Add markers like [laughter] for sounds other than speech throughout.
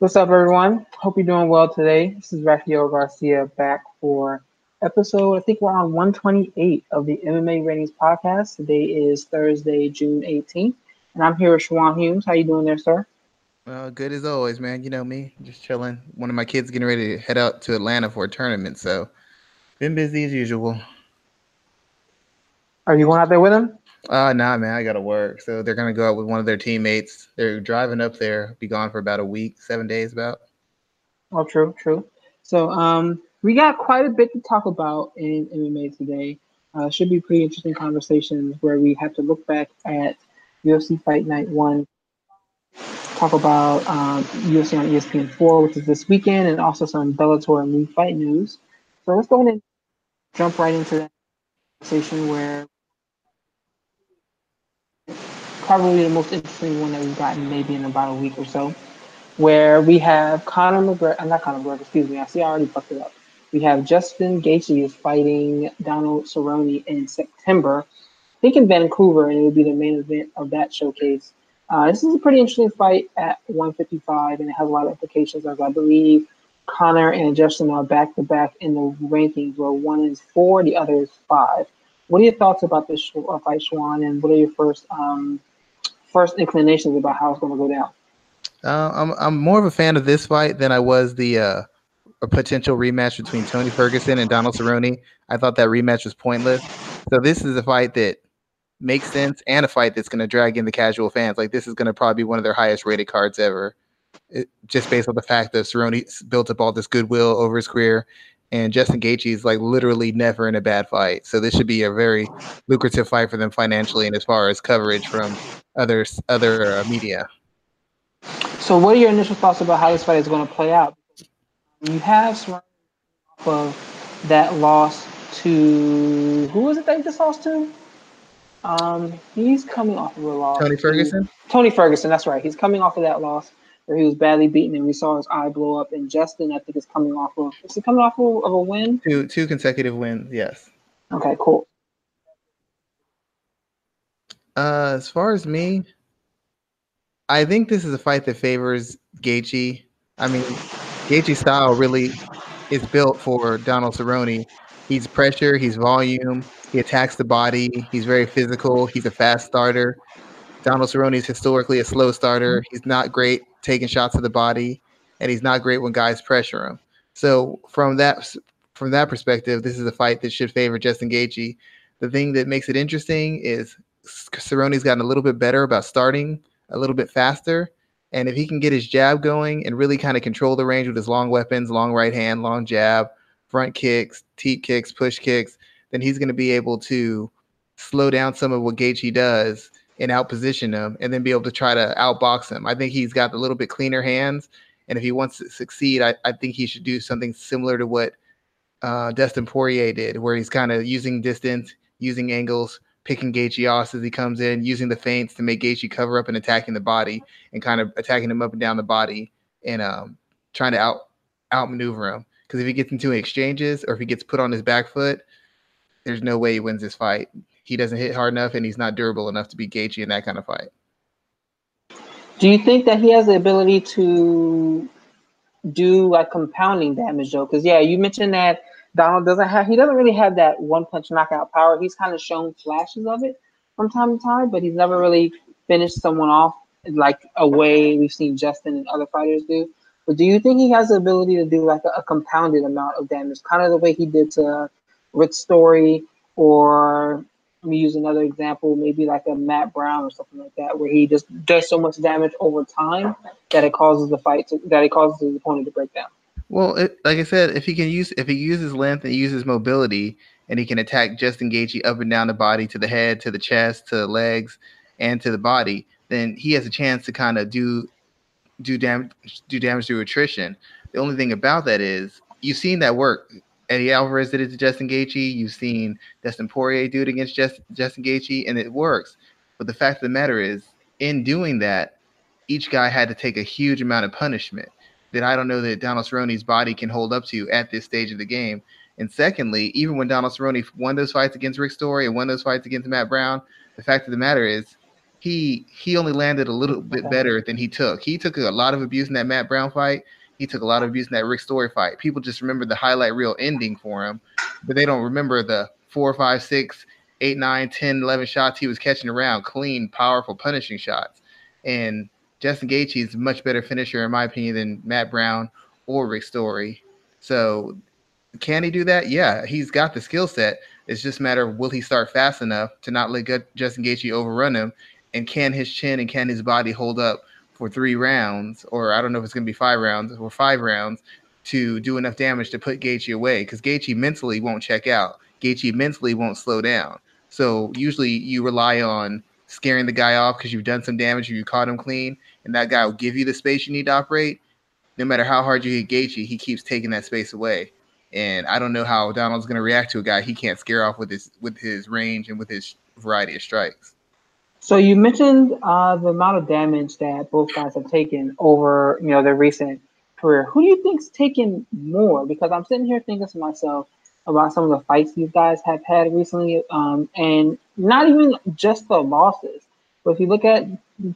What's up, everyone? Hope you're doing well today. This is Rafael Garcia back for episode, I think we're on 128 of the MMA Ratings Podcast. Today is Thursday, June 18th, and I'm here with Shawan Humes. How you doing there, sir? Well, good as always, man. You know me, just chilling. One of my kids getting ready to head out to Atlanta for a tournament, so been busy as usual. Are you going out there with him? Uh nah, man. I gotta work, so they're gonna go out with one of their teammates. They're driving up there, be gone for about a week, seven days, about. Oh, true, true. So, um, we got quite a bit to talk about in MMA today. Uh, should be pretty interesting conversations where we have to look back at UFC Fight Night One talk about um, UFC on ESPN4, which is this weekend, and also some Bellator and new fight news. So let's go ahead and jump right into that conversation where probably the most interesting one that we've gotten maybe in about a week or so, where we have Conor McGregor, uh, not Conor McGregor, excuse me, I see I already fucked it up. We have Justin Gaethje is fighting Donald Cerrone in September, I think in Vancouver, and it will be the main event of that showcase. Uh, this is a pretty interesting fight at 155, and it has a lot of implications, as I believe Conor and Justin are back to back in the rankings, where one is four, the other is five. What are your thoughts about this uh, fight, Schwan, and what are your first um, first inclinations about how it's going to go down? Uh, I'm I'm more of a fan of this fight than I was the uh, a potential rematch between Tony Ferguson and Donald Cerrone. I thought that rematch was pointless. So this is a fight that makes sense and a fight that's going to drag in the casual fans. Like this is going to probably be one of their highest rated cards ever, it, just based on the fact that Cerrone built up all this goodwill over his career, and Justin Gaethje is like literally never in a bad fight. So this should be a very lucrative fight for them financially and as far as coverage from other other uh, media. So, what are your initial thoughts about how this fight is going to play out? You have Cerrone off of that loss to who was it that he just lost to? Um, he's coming off of a loss. Tony Ferguson. Tony Ferguson, that's right. He's coming off of that loss where he was badly beaten, and we saw his eye blow up. And Justin, I think, is coming off of. Is he coming off of, of a win? Two two consecutive wins. Yes. Okay. Cool. Uh, as far as me, I think this is a fight that favors Gaethje. I mean, Gaethje's style really is built for Donald Cerrone. He's pressure, he's volume, he attacks the body. He's very physical. He's a fast starter. Donald Cerrone is historically a slow starter. He's not great taking shots to the body, and he's not great when guys pressure him. So from that from that perspective, this is a fight that should favor Justin Gaethje. The thing that makes it interesting is Cerrone's gotten a little bit better about starting a little bit faster. And if he can get his jab going and really kind of control the range with his long weapons, long right hand, long jab, front kicks, teep kicks, push kicks, then he's going to be able to slow down some of what Gaethje does and outposition him, and then be able to try to outbox him. I think he's got a little bit cleaner hands, and if he wants to succeed, I, I think he should do something similar to what uh, Dustin Poirier did, where he's kind of using distance, using angles, picking Gaethje off as he comes in, using the feints to make Gaethje cover up and attacking the body, and kind of attacking him up and down the body, and um, trying to out outmaneuver him. Because if he gets into exchanges or if he gets put on his back foot, there's no way he wins this fight. He doesn't hit hard enough, and he's not durable enough to be Gaethje in that kind of fight. Do you think that he has the ability to do like compounding damage though? Because yeah, you mentioned that Donald doesn't have he doesn't really have that one punch knockout power. He's kind of shown flashes of it from time to time, but he's never really finished someone off like a way we've seen Justin and other fighters do. But do you think he has the ability to do like a, a compounded amount of damage, kind of the way he did to Rick Story, or let me use another example, maybe like a Matt Brown or something like that, where he just does so much damage over time that it causes the fight to, that it causes the opponent to break down. Well, it, like I said, if he can use if he uses length and uses mobility, and he can attack Justin Gaethje up and down the body, to the head, to the chest, to the legs, and to the body, then he has a chance to kind of do do damage do damage through attrition. The only thing about that is you've seen that work. Eddie Alvarez did it to Justin Gaethje. You've seen Dustin Poirier do it against Just, Justin Gaethje, and it works. But the fact of the matter is, in doing that, each guy had to take a huge amount of punishment that I don't know that Donald Cerrone's body can hold up to at this stage of the game. And secondly, even when Donald Cerrone won those fights against Rick Story and won those fights against Matt Brown, the fact of the matter is, he he only landed a little bit better than he took. He took a lot of abuse in that Matt Brown fight. He took a lot of abuse in that Rick Story fight. People just remember the highlight reel ending for him, but they don't remember the four, five, six, eight, nine, 10, 11 shots he was catching around, clean, powerful, punishing shots. And Justin Gaethje is a much better finisher, in my opinion, than Matt Brown or Rick Story. So can he do that? Yeah, he's got the skill set. It's just a matter of will he start fast enough to not let Justin Gaethje overrun him, and can his chin and can his body hold up for three rounds, or I don't know if it's going to be five rounds or five rounds to do enough damage to put Gaethje away because Gaethje mentally won't check out. Gaethje mentally won't slow down. So usually you rely on scaring the guy off because you've done some damage or you caught him clean, and that guy will give you the space you need to operate. No matter how hard you hit Gaethje, he keeps taking that space away. And I don't know how Donald's going to react to a guy he can't scare off with his with his range and with his variety of strikes. So you mentioned uh, the amount of damage that both guys have taken over, you know, their recent career. Who do you think's taken more? Because I'm sitting here thinking to myself about some of the fights these guys have had recently, um, and not even just the losses. But if you look at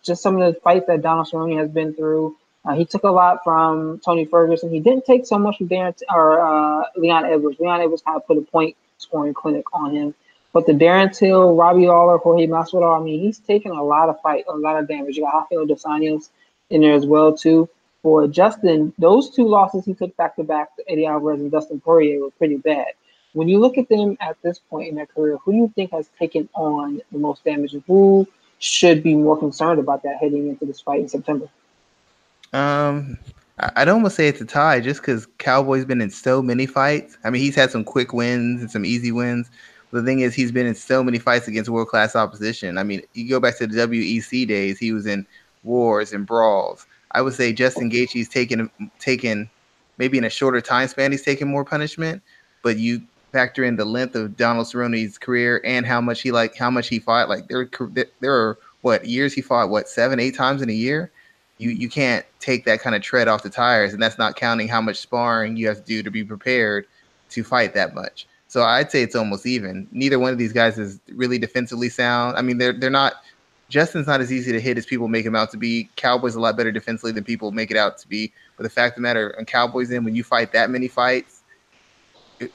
just some of the fights that Donald Cerrone has been through, uh, he took a lot from Tony Ferguson. He didn't take so much from Darren or uh, Leon Edwards. Leon Edwards kind of put a point scoring clinic on him. But the Darren Till, Robbie Lawler, Jorge Masvidal, I mean, he's taken a lot of fight, a lot of damage. You got Rafael dos Anjos in there as well too. For Justin, those two losses he took back to back to Eddie Alvarez and Dustin Poirier were pretty bad. When you look at them at this point in their career, who do you think has taken on the most damage, who should be more concerned about that heading into this fight in September? Um, I'd almost say it's a tie, just because Cowboy's been in so many fights. I mean, he's had some quick wins and some easy wins. The thing is, he's been in so many fights against world class opposition. I mean, you go back to the WEC days; he was in wars and brawls. I would say Justin Gaethje's taken taken maybe in a shorter time span. He's taken more punishment, but you factor in the length of Donald Cerrone's career and how much he like how much he fought. Like there, there are what years he fought what seven, eight times in a year. You you can't take that kind of tread off the tires, and that's not counting how much sparring you have to do to be prepared to fight that much. So I'd say it's almost even. Neither one of these guys is really defensively sound. I mean, they're they're not. Justin's not as easy to hit as people make him out to be. Cowboys a lot better defensively than people make it out to be. But the fact of the matter, on Cowboys, in when you fight that many fights,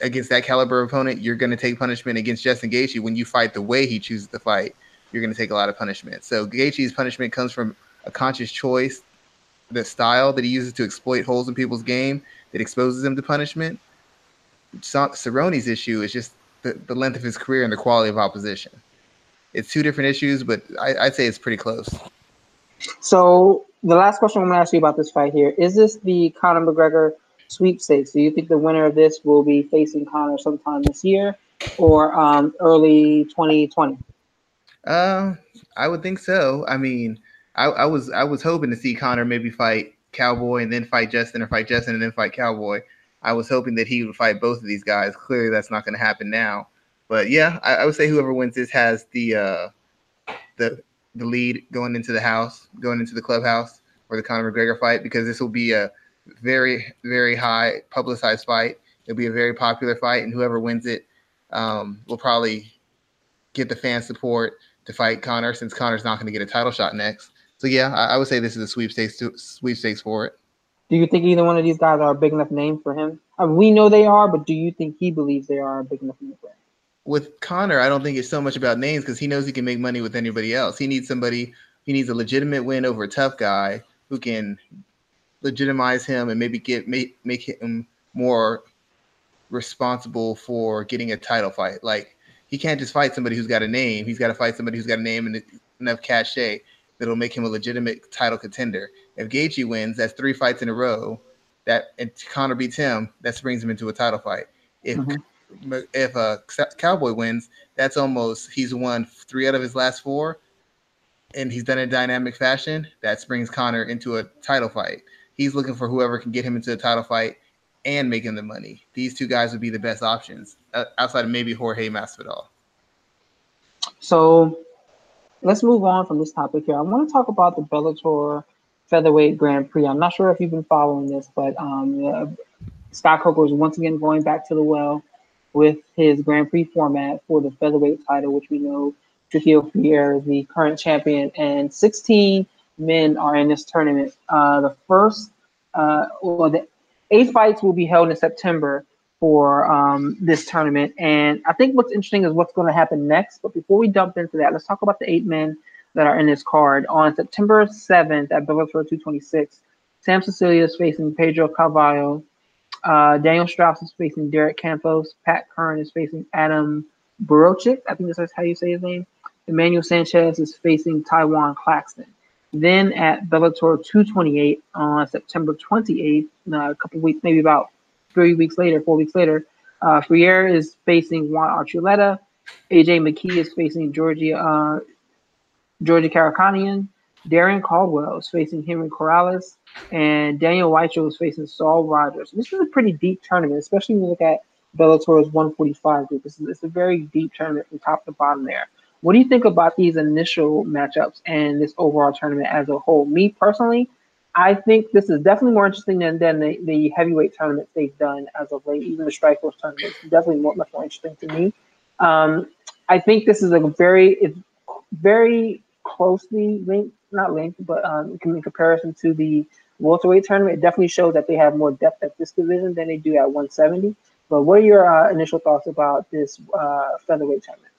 against that caliber opponent, you're going to take punishment against Justin Gaethje. When you fight the way he chooses to fight, you're going to take a lot of punishment. So Gaethje's punishment comes from a conscious choice, the style that he uses to exploit holes in people's game that exposes him to punishment. Cerrone's issue is just the, the length of his career and the quality of opposition. It's two different issues, but I, I'd say it's pretty close. So the last question I'm going to ask you about this fight here is this the Conor McGregor – sweepstakes. Do you think the winner of this will be facing Conor sometime this year or um, early 2020? Uh, I would think so. I mean, I, I, was I was hoping to see Conor maybe fight Cowboy and then fight Justin, or fight Justin and then fight Cowboy. I was hoping that he would fight both of these guys. Clearly, that's not going to happen now. But yeah, I, I, would say whoever wins this has the uh, the the lead going into the house, going into the clubhouse for the Conor McGregor fight because this will be a very, very high publicized fight. It'll be a very popular fight, and whoever wins it um, will probably get the fan support to fight Conor, since Conor's not going to get a title shot next. So yeah, I, I, would say this is a sweepstakes sweepstakes for it. Do you think either one of these guys are a big enough name for him? I mean, we know they are, but do you think he believes they are a big enough name for him? With Conor, I don't think it's so much about names because he knows he can make money with anybody else. He needs somebody. He needs a legitimate win over a tough guy who can legitimize him and maybe get make make him more responsible for getting a title fight. Like he can't just fight somebody who's got a name. He's got to fight somebody who's got a name and enough cachet that'll make him a legitimate title contender. If Gaethje wins, that's three fights in a row. That and Conor beats him, that brings him into a title fight. If mm-hmm. if a Cowboy wins, that's almost he's won three out of his last four, and he's done it in dynamic fashion. That brings Connor into a title fight he's looking for whoever can get him into a title fight and him the money. These two guys would be the best options uh, outside of maybe Jorge Masvidal. So let's move on from this topic here. I want to talk about the Bellator Featherweight Grand Prix. I'm not sure if you've been following this, but um, uh, Scott Coker is once again going back to the well with his Grand Prix format for the featherweight title, which we know Trujillo Freire is the current champion, and 16 men are in this tournament. Uh, the first, uh, well, the eight fights will be held in September for um, this tournament. And I think what's interesting is what's going to happen next. But before we jump into that, let's talk about the eight men that are in this card. On September 7th at Bellator 226, Sam Sicilia is facing Pedro Carvalho. Uh, Daniel Straus is facing Derek Campos. Pat Curran is facing Adam Borochik. I think that's how you say his name. Emmanuel Sanchez is facing Tywan Claxton. Then at Bellator 228 on September 28th, uh, a couple weeks, maybe about three weeks later, four weeks later, uh, Freire is facing Juan Archuleta. AJ McKee is facing Georgi uh, Georgi Karakhanyan. Darrion Caldwell is facing Henry Corrales. And Daniel Weichel is facing Saul Rogers. This is a pretty deep tournament, especially when you look at Bellator's 145 group. It's, it's a very deep tournament from top to bottom there. What do you think about these initial matchups and this overall tournament as a whole? Me personally, I think this is definitely more interesting than, than the, the heavyweight tournaments they've done as of late. Even the Strikeforce tournament is definitely more, much more interesting to me. Um, I think this is a very, it's very closely linked, not linked, but um, in comparison to the welterweight tournament, it definitely shows that they have more depth at this division than they do at 170. But what are your uh, initial thoughts about this uh, featherweight tournament?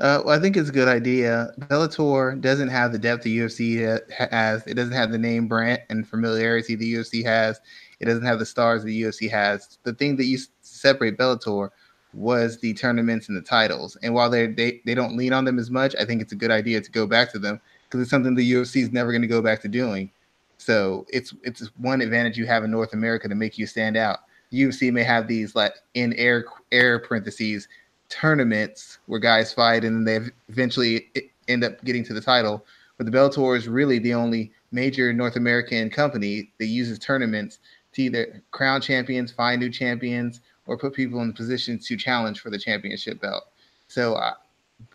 Uh, well, I think it's a good idea. Bellator doesn't have the depth the UFC has. It doesn't have the name brand and familiarity the UFC has. It doesn't have the stars the UFC has. The thing that used to separate Bellator was the tournaments and the titles. And while they they they don't lean on them as much, I think it's a good idea to go back to them because it's something the UFC is never going to go back to doing. So it's it's one advantage you have in North America to make you stand out. UFC may have these like in air air parentheses tournaments where guys fight and they eventually end up getting to the title. But the Bellator is really the only major North American company that uses tournaments to either crown champions, find new champions, or put people in positions to challenge for the championship belt. So uh,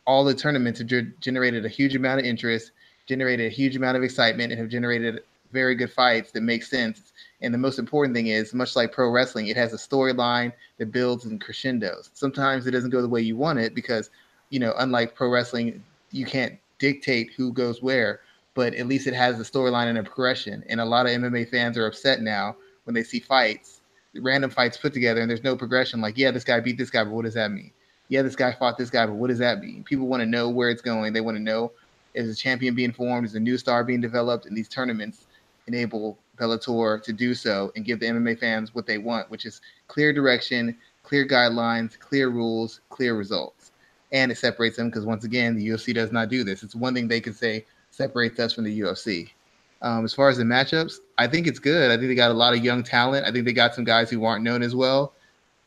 all the tournaments have ge- generated a huge amount of interest, generated a huge amount of excitement, and have generated very good fights that make sense and the most important thing is, much like pro wrestling, it has a storyline that builds and crescendos. Sometimes it doesn't go the way you want it because, you know, unlike pro wrestling, you can't dictate who goes where, but at least it has a storyline and a progression. And a lot of MMA fans are upset now when they see fights, random fights put together, and there's no progression. Like, yeah, this guy beat this guy, but what does that mean? Yeah, this guy fought this guy, but what does that mean? People want to know where it's going. They want to know is a champion being formed, is a new star being developed, and these tournaments enable Bellator to do so and give the MMA fans what they want, which is clear direction, clear guidelines, clear rules, clear results. And it separates them because once again, the UFC does not do this. It's one thing they could say separates us from the UFC. Um, as far as the matchups, I think it's good. I think they got a lot of young talent. I think they got some guys who aren't known as well.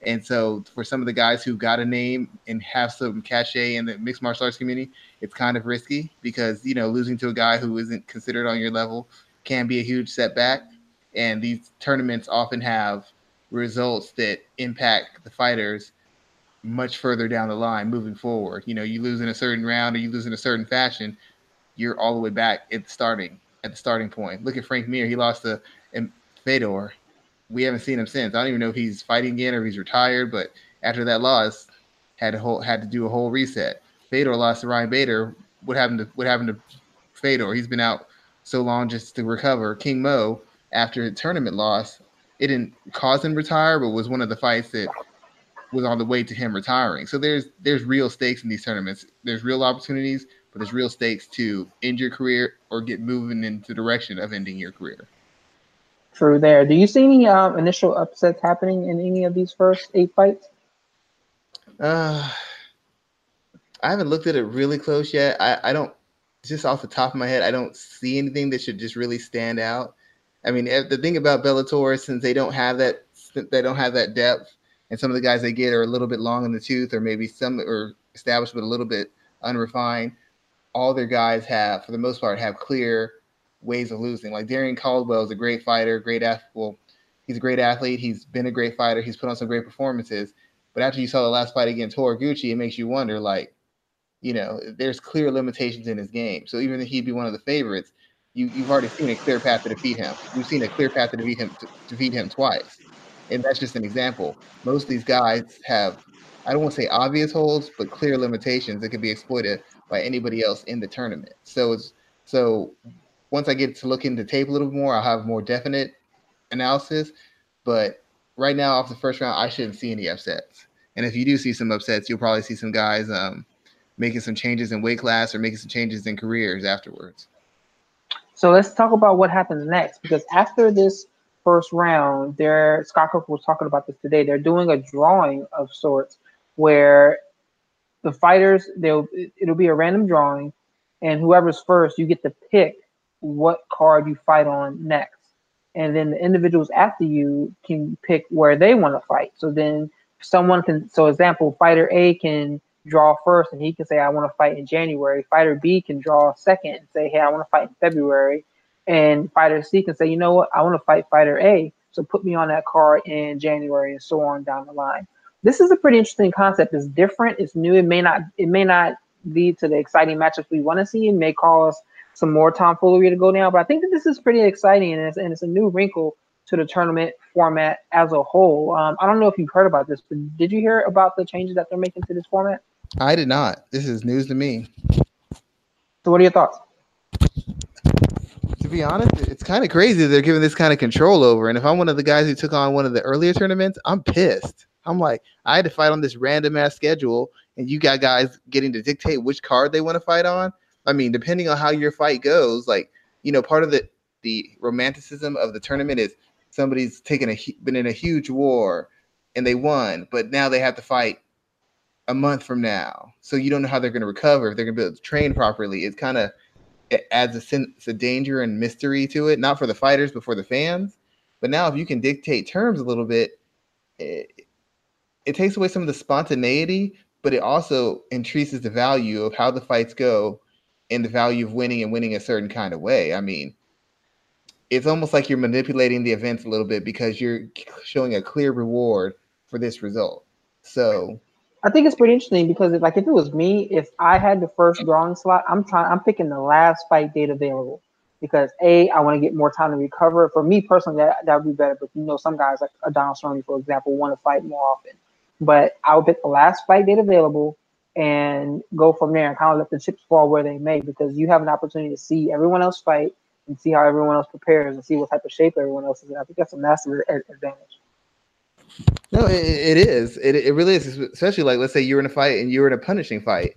And so for some of the guys who got a name and have some cachet in the mixed martial arts community, it's kind of risky because, you know, losing to a guy who isn't considered on your level can be a huge setback. And these tournaments often have results that impact the fighters much further down the line moving forward. You know, you lose in a certain round or you lose in a certain fashion, you're all the way back at the starting at the starting point. Look at Frank Mir; he lost to um, Fedor. We haven't seen him since. I don't even know if he's fighting again or if he's retired. But after that loss, had to whole, had to do a whole reset. Fedor lost to Ryan Bader. What happened to what happened to Fedor? He's been out so long just to recover. King Mo, after a tournament loss, it didn't cause him to retire, but was one of the fights that was on the way to him retiring. So there's there's real stakes in these tournaments. There's real opportunities, but there's real stakes to end your career or get moving into the direction of ending your career. True there. Do you see any um, initial upsets happening in any of these first eight fights? Uh, I haven't looked at it really close yet. I, I don't just off the top of my head, I don't see anything that should just really stand out. I mean, eh, the thing about Bellator, since they don't have that, they don't have that depth, and some of the guys they get are a little bit long in the tooth, or maybe some are established but a little bit unrefined. All their guys have, for the most part, have clear ways of losing. Like Darrion Caldwell is a great fighter, great athlete. Well, he's a great athlete. He's been a great fighter. He's put on some great performances. But after you saw the last fight against Horiguchi, it makes you wonder, like, you know, there's clear limitations in his game. So even if he'd be one of the favorites, you, you've already seen a clear path to defeat him. You've seen a clear path to defeat him to defeat him twice. And that's just an example. Most of these guys have, I don't want to say obvious holes, but clear limitations that can be exploited by anybody else in the tournament. So it's so once I get to look into the tape a little more, I'll have more definite analysis. But right now, off the first round, I shouldn't see any upsets. And if you do see some upsets, you'll probably see some guys um, making some changes in weight class or making some changes in careers afterwards. So let's talk about what happens next because after this first round, there Scott Coker was talking about this today. They're doing a drawing of sorts where the fighters they'll it'll be a random drawing, and whoever's first, you get to pick what card you fight on next, and then the individuals after you can pick where they want to fight. So then someone can, so example, fighter A can draw first and he can say, I want to fight in January. Fighter B can draw second and say, Hey, I want to fight in February. And fighter C can say, You know what? I want to fight fighter A. So put me on that card in January and so on down the line. This is a pretty interesting concept. It's different. It's new. It may not. It may not lead to the exciting matchups we want to see. It may cause some more tomfoolery to go down. But I think that this is pretty exciting and it's, and it's a new wrinkle to the tournament format as a whole. Um, I don't know if you've heard about this, but did you hear about the changes that they're making to this format? I did not. This is news to me. So, what are your thoughts? To be honest, it's kind of crazy they're giving this kind of control over. And if I'm one of the guys who took on one of the earlier tournaments, I'm pissed. I'm like, I had to fight on this random ass schedule, and you got guys getting to dictate which card they want to fight on. I mean, depending on how your fight goes, like you know, part of the the romanticism of the tournament is somebody's taken a been in a huge war and they won, but now they have to fight a month from now. So you don't know how they're going to recover if they're going to be able to train properly. It's kind of it adds a sense of danger and mystery to it, not for the fighters but for the fans. But now if you can dictate terms a little bit, it, it takes away some of the spontaneity, but it also increases the value of how the fights go and the value of winning and winning a certain kind of way. I mean, it's almost like you're manipulating the events a little bit because you're showing a clear reward for this result. So I think it's pretty interesting because if, like if it was me, if I had the first drawing slot, I'm trying I'm picking the last fight date available because a I want to get more time to recover. For me personally, that that would be better. But you know, some guys like Donald Cerrone, for example, want to fight more often. But I would pick the last fight date available and go from there and kind of let the chips fall where they may because you have an opportunity to see everyone else fight and see how everyone else prepares and see what type of shape everyone else is in. I think that's a massive advantage. No, it, it is. It, it really is. Especially like, let's say you're in a fight and you're in a punishing fight,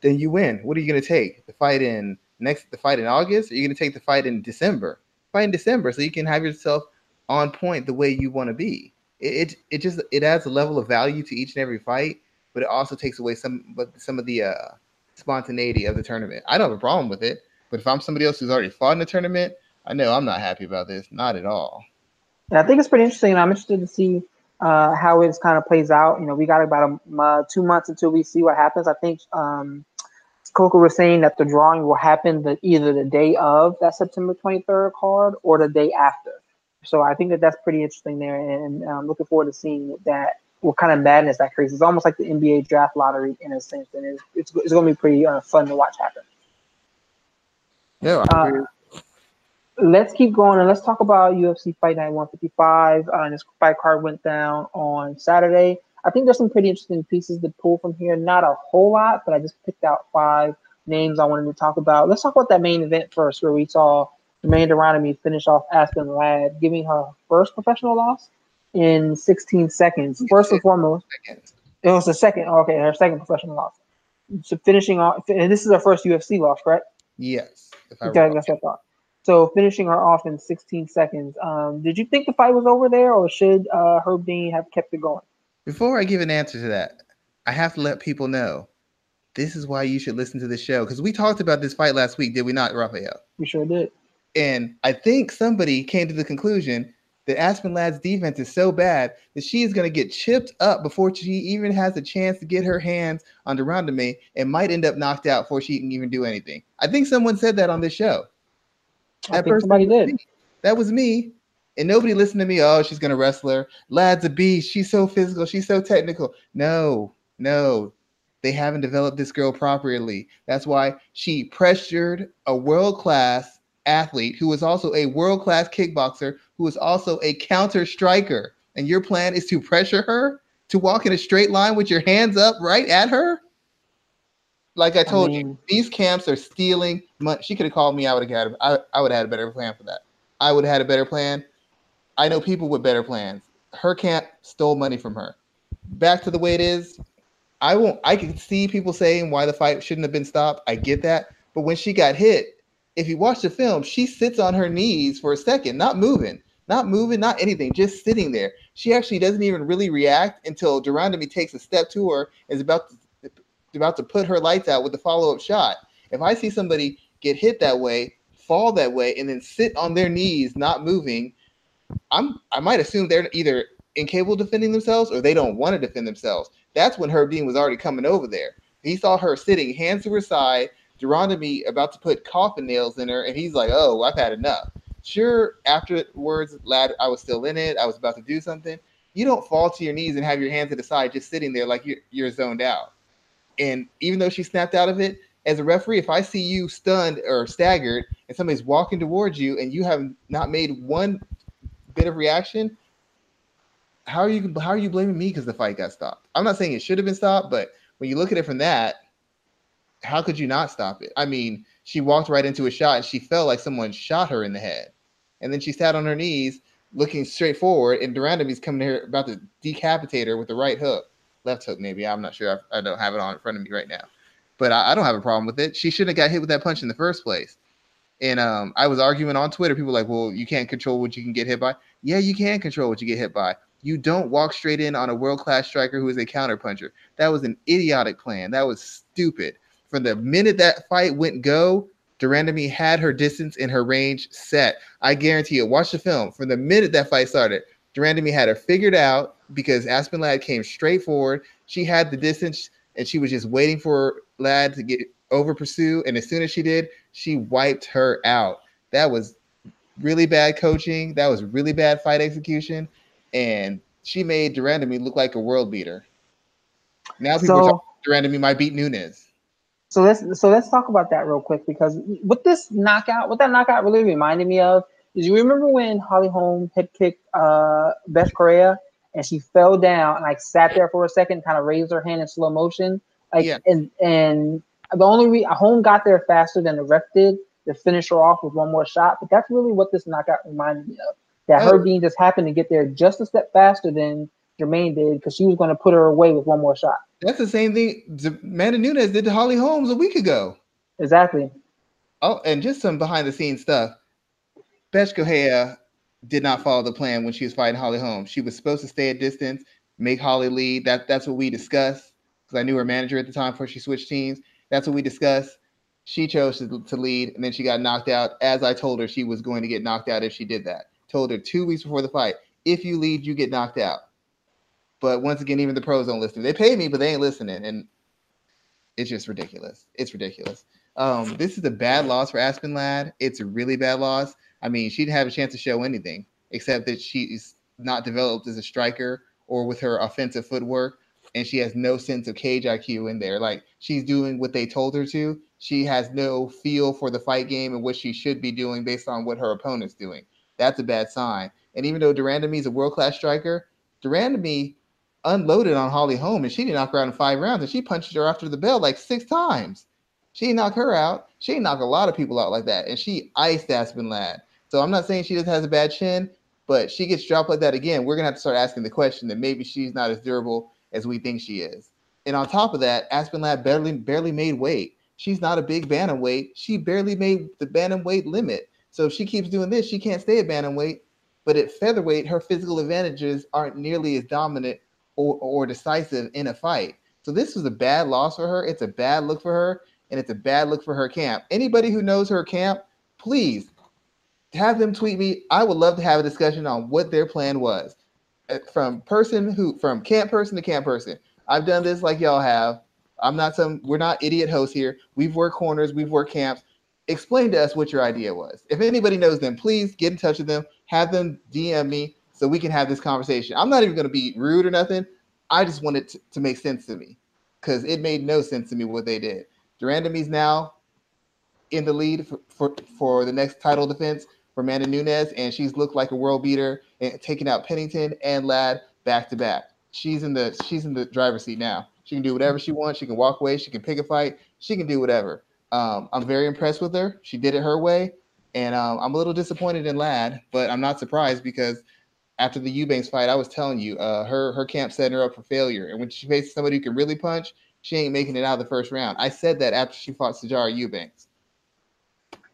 then you win. What are you going to take? The fight in next, the fight in August? Or are you going to take the fight in December? Fight in December, so you can have yourself on point the way you want to be. It, it it just it adds a level of value to each and every fight, but it also takes away some but some of the uh, spontaneity of the tournament. I don't have a problem with it. But if I'm somebody else who's already fought in the tournament, I know I'm not happy about this. Not at all. And I think it's pretty interesting. I'm interested to see uh, how it kind of plays out. You know, we got about a, uh, two months until we see what happens. I think um, Coker was saying that the drawing will happen the, either the day of that September 23rd card or the day after. So I think that that's pretty interesting there, and I'm um, looking forward to seeing that. What kind of madness that creates? It's almost like the NBA draft lottery in a sense, and it's, it's, it's going to be pretty uh, fun to watch happen. Yeah. Uh, let's keep going and let's talk about UFC Fight Night 155. Uh, this fight card went down on Saturday. I think there's some pretty interesting pieces to pull from here. Not a whole lot, but I just picked out five names I wanted to talk about. Let's talk about that main event first, where we saw Amanda Ranomy finish off Aspen Ladd, giving her first professional loss in 16 seconds. First and foremost, it was the second. Okay, her second professional loss. So finishing off, and this is her first UFC loss, correct? Yes. Okay, that's what I thought. So finishing her off in 16 seconds. Um, did you think the fight was over there, or should uh, Herb Dean have kept it going? Before I give an answer to that, I have to let people know this is why you should listen to the show because we talked about this fight last week, did we not, Raphael? We sure did. And I think somebody came to the conclusion that Aspen Ladd's defense is so bad that she is going to get chipped up before she even has a chance to get her hands on de Randamie and might end up knocked out before she can even do anything. I think someone said that on this show. I think somebody did. Me. That was me. And nobody listened to me. Oh, she's going to wrestle her. Ladd's a beast. She's so physical. She's so technical. No, no. They haven't developed this girl properly. That's why she pressured a world class athlete who was also a world class kickboxer who is also a counter striker, and your plan is to pressure her to walk in a straight line with your hands up right at her? Like I told I mean, you, these camps are stealing money. She could have called me. I would have had. I, I would have had a better plan for that. I would have had a better plan. I know people with better plans. Her camp stole money from her. Back to the way it is. I won't. I can see people saying why the fight shouldn't have been stopped. I get that, but when she got hit, if you watch the film, she sits on her knees for a second, not moving, not moving, not anything, just sitting there. She actually doesn't even really react until de Randamie takes a step to her, is about to about to put her lights out with the follow up shot. If I see somebody get hit that way, fall that way, and then sit on their knees, not moving, I'm I might assume they're either incapable of defending themselves or they don't want to defend themselves. That's when Herb Dean was already coming over there. He saw her sitting, hands to her side, de Randamie about to put coffin nails in her, and he's like, "Oh, I've had enough." Sure, afterwards, Ladd, I was still in it. I was about to do something. You don't fall to your knees and have your hands to the side, just sitting there like you're, you're zoned out. And even though she snapped out of it, as a referee, if I see you stunned or staggered and somebody's walking towards you and you have not made one bit of reaction, how are you how are you blaming me because the fight got stopped? I'm not saying it should have been stopped, but when you look at it from that, how could you not stop it? I mean, she walked right into a shot and she felt like someone shot her in the head. And then she sat on her knees looking straight forward, and de Randamie's coming here about to decapitate her with the right hook left hook, maybe. I'm not sure. I, I don't have it on in front of me right now, but I, I, don't have a problem with it. She shouldn't have got hit with that punch in the first place. And um, I was arguing on Twitter. People like, well, you can't control what you can get hit by. Yeah, you can control what you get hit by. You don't walk straight in on a world class striker who is a counter puncher. That was an idiotic plan. That was stupid. From the minute that fight went go, de Randamie had her distance and her range set. I guarantee you. Watch the film. From the minute that fight started, de Randamie had her figured out because Aspen Ladd came straight forward. She had the distance and she was just waiting for Ladd to get over pursue. And as soon as she did, she wiped her out. That was really bad coaching. That was really bad fight execution. And she made de Randamie look like a world beater. Now people so, de Randamie might beat Nunes. So let's so let's talk about that real quick because what this knockout, what that knockout really reminded me of is you remember when Holly Holm head kicked uh Bethe Correia and she fell down and like sat there for a second, kind of raised her hand in slow motion. Like yeah. and and the only re- Holm got there faster than the ref did to finish her off with one more shot. But that's really what this knockout reminded me of. That oh. Herb Dean just happened to get there just a step faster than Germaine did because she was going to put her away with one more shot. That's the same thing Amanda Nunes did to Holly Holmes a week ago. Exactly. Oh, and just some behind the scenes stuff. Correia did not follow the plan when she was fighting Holly Holm. She was supposed to stay at distance, make Holly lead. That that's what we discussed because I knew her manager at the time before she switched teams. That's what we discussed. She chose to, to lead, and then she got knocked out. As I told her, she was going to get knocked out if she did that. Told her two weeks before the fight, if you lead, you get knocked out. But once again, even the pros don't listen. They pay me, but they ain't listening, and it's just ridiculous. It's ridiculous. Um, this is a bad loss for Aspen Ladd. It's a really bad loss. I mean, she didn't have a chance to show anything except that she's not developed as a striker or with her offensive footwork, and she has no sense of cage IQ in there. Like she's doing what they told her to. She has no feel for the fight game and what she should be doing based on what her opponent's doing. That's a bad sign. And even though de Randamie is a world class striker, de Randamie unloaded on Holly Holm and she didn't knock her out in five rounds and she punched her after the bell like six times. She knocked her out. She knocked a lot of people out like that. And she iced Aspen Ladd. So I'm not saying she just has a bad chin, but she gets dropped like that again. We're gonna have to start asking the question that maybe she's not as durable as we think she is. And on top of that, Aspen Ladd barely barely made weight. She's not a big bantamweight. She barely made the bantamweight limit. So if she keeps doing this, she can't stay at bantamweight. But at featherweight, her physical advantages aren't nearly as dominant or, or decisive in a fight. So this was a bad loss for her. It's a bad look for her, and it's a bad look for her camp. Anybody who knows her camp, please have them tweet me. I would love to have a discussion on what their plan was. Uh, from person who from camp person to camp person. I've done this like y'all have. I'm not some we're not idiot hosts here. We've worked corners, we've worked camps. Explain to us what your idea was. If anybody knows them, please get in touch with them. Have them DM me so we can have this conversation. I'm not even to be rude or nothing. I just wanted to, to make sense to me because it made no sense to me what they did. de Randamie's now in the lead for, for, for the next title defense for Amanda Nunes, and she's looked like a world beater and taking out Pennington and Ladd back to back. She's in the she's in the driver's seat now. She can do whatever she wants. She can walk away. She can pick a fight. she can do whatever. Um, I'm very impressed with her. She did it her way, and um, I'm a little disappointed in Ladd, but I'm not surprised because after the Eubanks fight, I was telling you, uh, her her camp setting her up for failure, and when she faces somebody who can really punch, she ain't making it out of the first round. I said that after she fought Sijara Eubanks.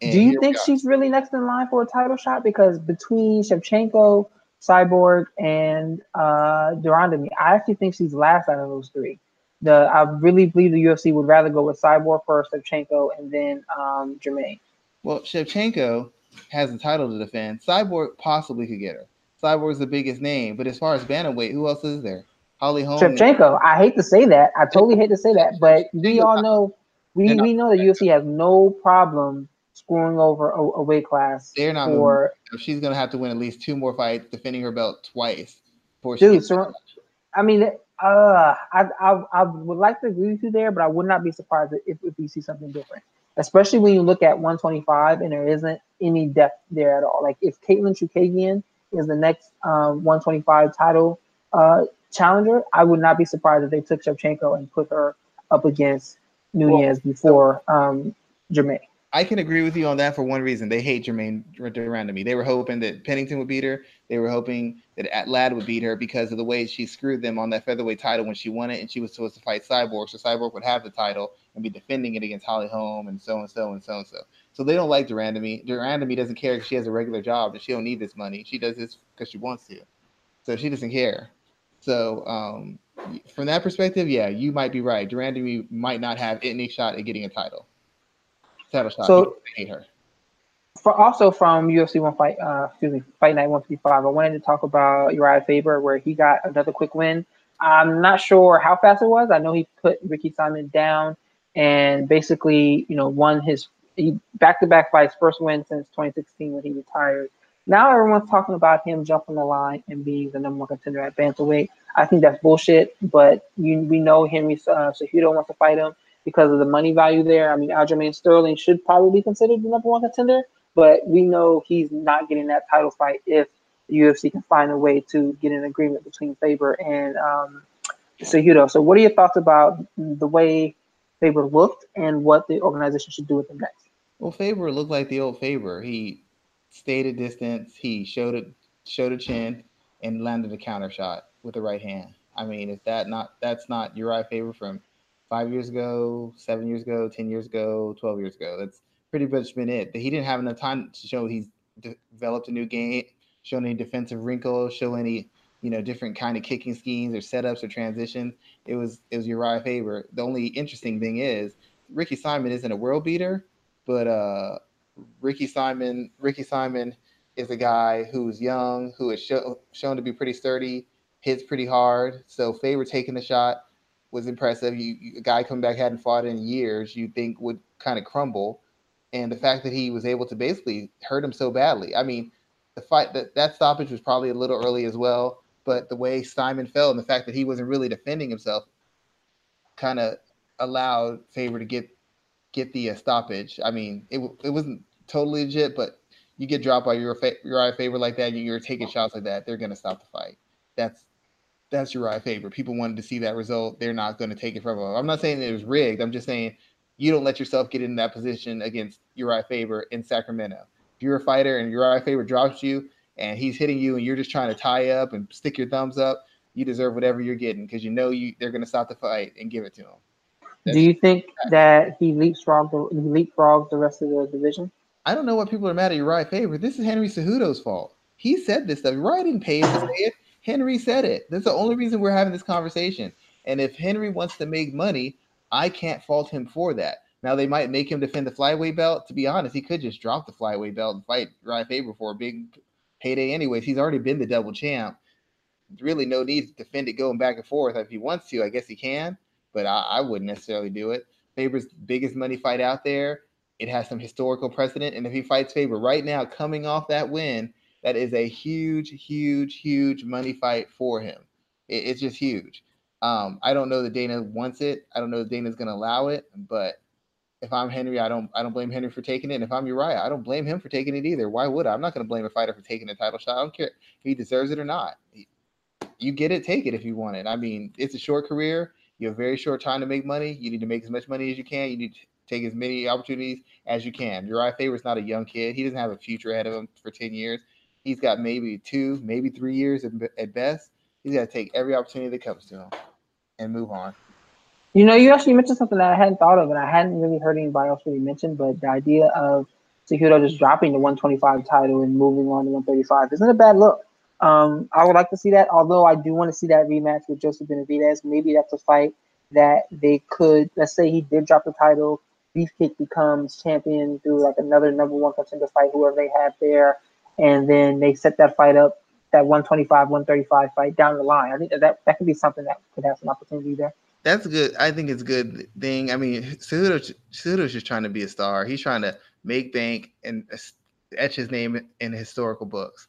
And Do you think she's really next in line for a title shot? Because between Shevchenko, Cyborg, and uh, I actually think she's last out of those three. The I really believe the UFC would rather go with Cyborg first, Shevchenko, and then um, Germaine. Well, Shevchenko has the title to defend. Cyborg possibly could get her. Cyborg's the biggest name, but as far as bantamweight, who else is there? Holly Holm. Shevchenko. I hate to say that. I totally hate to say that, but we all know we, we know the UFC has no problem screwing over a, a weight class. They're not for. She's gonna have to win at least two more fights, defending her belt twice. Dude, so, I mean, uh, I, I I would like to agree with you there, but I would not be surprised if, if we see something different. Especially when you look at 125 and there isn't any depth there at all. Like if Katlyn Chookagian is the next um, 125 title uh, challenger, I would not be surprised if they took Shevchenko and put her up against Nunes well, before um, Germaine. I can agree with you on that for one reason. They hate Germaine de Randamie. They were hoping that Pennington would beat her. They were hoping that Ladd would beat her because of the way she screwed them on that featherweight title when she won it, and she was supposed to fight Cyborg, so Cyborg would have the title and be defending it against Holly Holm and so and so and so and so. So they don't like de Randamie. de Randamie doesn't care because she has a regular job and she don't need this money. She does this because she wants to. So she doesn't care. So um, from that perspective, yeah, you might be right. de Randamie might not have any shot at getting a title. Title shot. So hate her. For also from UFC one fight, uh, excuse me, Fight Night one fifty five. I wanted to talk about Urijah Faber, where he got another quick win. I'm not sure how fast it was. I know he put Ricky Simon down and basically, you know, won his back to back fights, first win since 2016 when he retired. Now everyone's talking about him jumping the line and being the number one contender at bantamweight. I think that's bullshit. But you, we know Henry uh, Cejudo wants to fight him because of the money value there. I mean, Aljamain Sterling should probably be considered the number one contender, but we know he's not getting that title fight if the UFC can find a way to get an agreement between Faber and um, Cejudo. So, what are your thoughts about the way Faber looked and what the organization should do with him next? Well, Faber looked like the old Faber. He stayed a distance. He showed it, showed a chin, and landed a counter shot with the right hand. I mean, is that not that's not Urijah Faber from five years ago, seven years ago, ten years ago, twelve years ago? That's pretty much been it. But he didn't have enough time to show he's developed a new game, show any defensive wrinkles, show any you know different kind of kicking schemes or setups or transitions. It was it was Urijah Faber. The only interesting thing is Ricky Simon isn't a world beater, but uh Ricky Simon, Ricky Simon is a guy who's young, who is show, shown to be pretty sturdy, hits pretty hard. So Faber taking the shot was impressive. You, you, a guy coming back hadn't fought in years, you think would kind of crumble, and the fact that he was able to basically hurt him so badly. I mean, the fight that that stoppage was probably a little early as well, but the way Simon fell and the fact that he wasn't really defending himself kind of allowed Faber to get get the uh, stoppage. I mean, it it wasn't totally legit, but you get dropped by your Urijah Faber like that, you're taking shots like that, they're gonna stop the fight. That's that's Urijah Faber. People wanted to see that result. They're not going to take it from him. I'm not saying it was rigged. I'm just saying you don't let yourself get in that position against Urijah Faber in Sacramento. If you're a fighter and Urijah Faber drops you and he's hitting you and you're just trying to tie up and stick your thumbs up, you deserve whatever you're getting because you know you they're going to stop the fight and give it to him. That's, Do you think that he leapfrogged the, he leapfrogged the rest of the division? I don't know why people are mad at Urijah Faber. This is Henry Cejudo's fault. He said this stuff. Urijah didn't pay him to say it. Henry said it. That's the only reason we're having this conversation. And if Henry wants to make money, I can't fault him for that. Now they might make him defend the flyweight belt. To be honest, he could just drop the flyweight belt and fight Urijah Faber for a big payday. Anyways, he's already been the double champ. Really, no need to defend it going back and forth. If he wants to, I guess he can but I, I wouldn't necessarily do it. Faber's biggest money fight out there. It has some historical precedent, and if he fights Faber right now, coming off that win, that is a huge, huge, huge money fight for him. It, it's just huge. Um, I don't know that Dana wants it. I don't know that Dana's going to allow it, but if I'm Henry, I don't I don't blame Henry for taking it. And if I'm Urijah, I don't blame him for taking it either. Why would I? I'm not going to blame a fighter for taking a title shot. I don't care if he deserves it or not. You get it, take it if you want it. I mean, it's a short career You have a very short time to make money. You need to make as much money as you can. You need to take as many opportunities as you can. Urijah Faber's not a young kid. He doesn't have a future ahead of him for 10 years. He's got maybe two, maybe three years at best. He's got to take every opportunity that comes to him and move on. You know, you actually mentioned something that I hadn't thought of, and I hadn't really heard anybody else really mention, but the idea of Cejudo just dropping the 125 title and moving on to 135 isn't a bad look. Um, I would like to see that, although I do want to see that rematch with Joseph Benavidez. Maybe that's a fight that they could, let's say he did drop the title, Beefcake becomes champion through like another number one contender fight, whoever they have there, and then they set that fight up, that 125, 135 fight down the line. I think that that, that could be something that could have some opportunity there. That's good. I think it's a good thing. I mean, Cejudo, Cejudo's just trying to be a star. He's trying to make bank and etch his name in historical books.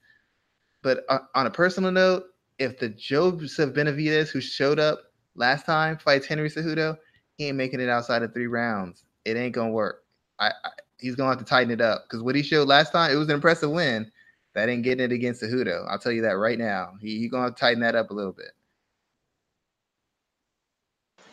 But uh, on a personal note, if the Joseph Benavidez who showed up last time fights Henry Cejudo, he ain't making it outside of three rounds. It ain't gonna work. I, I he's gonna have to tighten it up because what he showed last time, it was an impressive win. That ain't getting it against Cejudo. I'll tell you that right now. He, he gonna tighten that up a little bit.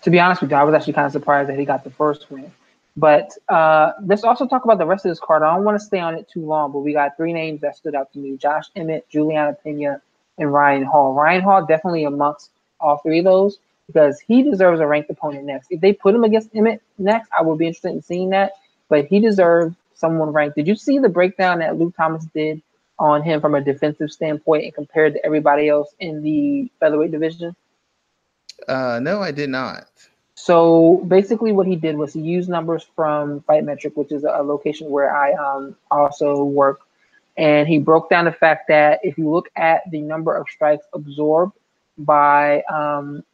To be honest with you, I was actually kind of surprised that he got the first win. But uh, let's also talk about the rest of this card. I don't want to stay on it too long, but we got three names that stood out to me: Josh Emmett, Juliana Pena, and Ryan Hall. Ryan Hall definitely amongst all three of those because he deserves a ranked opponent next. If they put him against Emmett next, I would be interested in seeing that. But he deserves someone ranked. Did you see the breakdown that Luke Thomas did on him from a defensive standpoint and compared to everybody else in the featherweight division? Uh, no, I did not. So basically, what he did was he used numbers from Fight Metric, which is a location where I um, also work, and he broke down the fact that if you look at the number of strikes absorbed by um,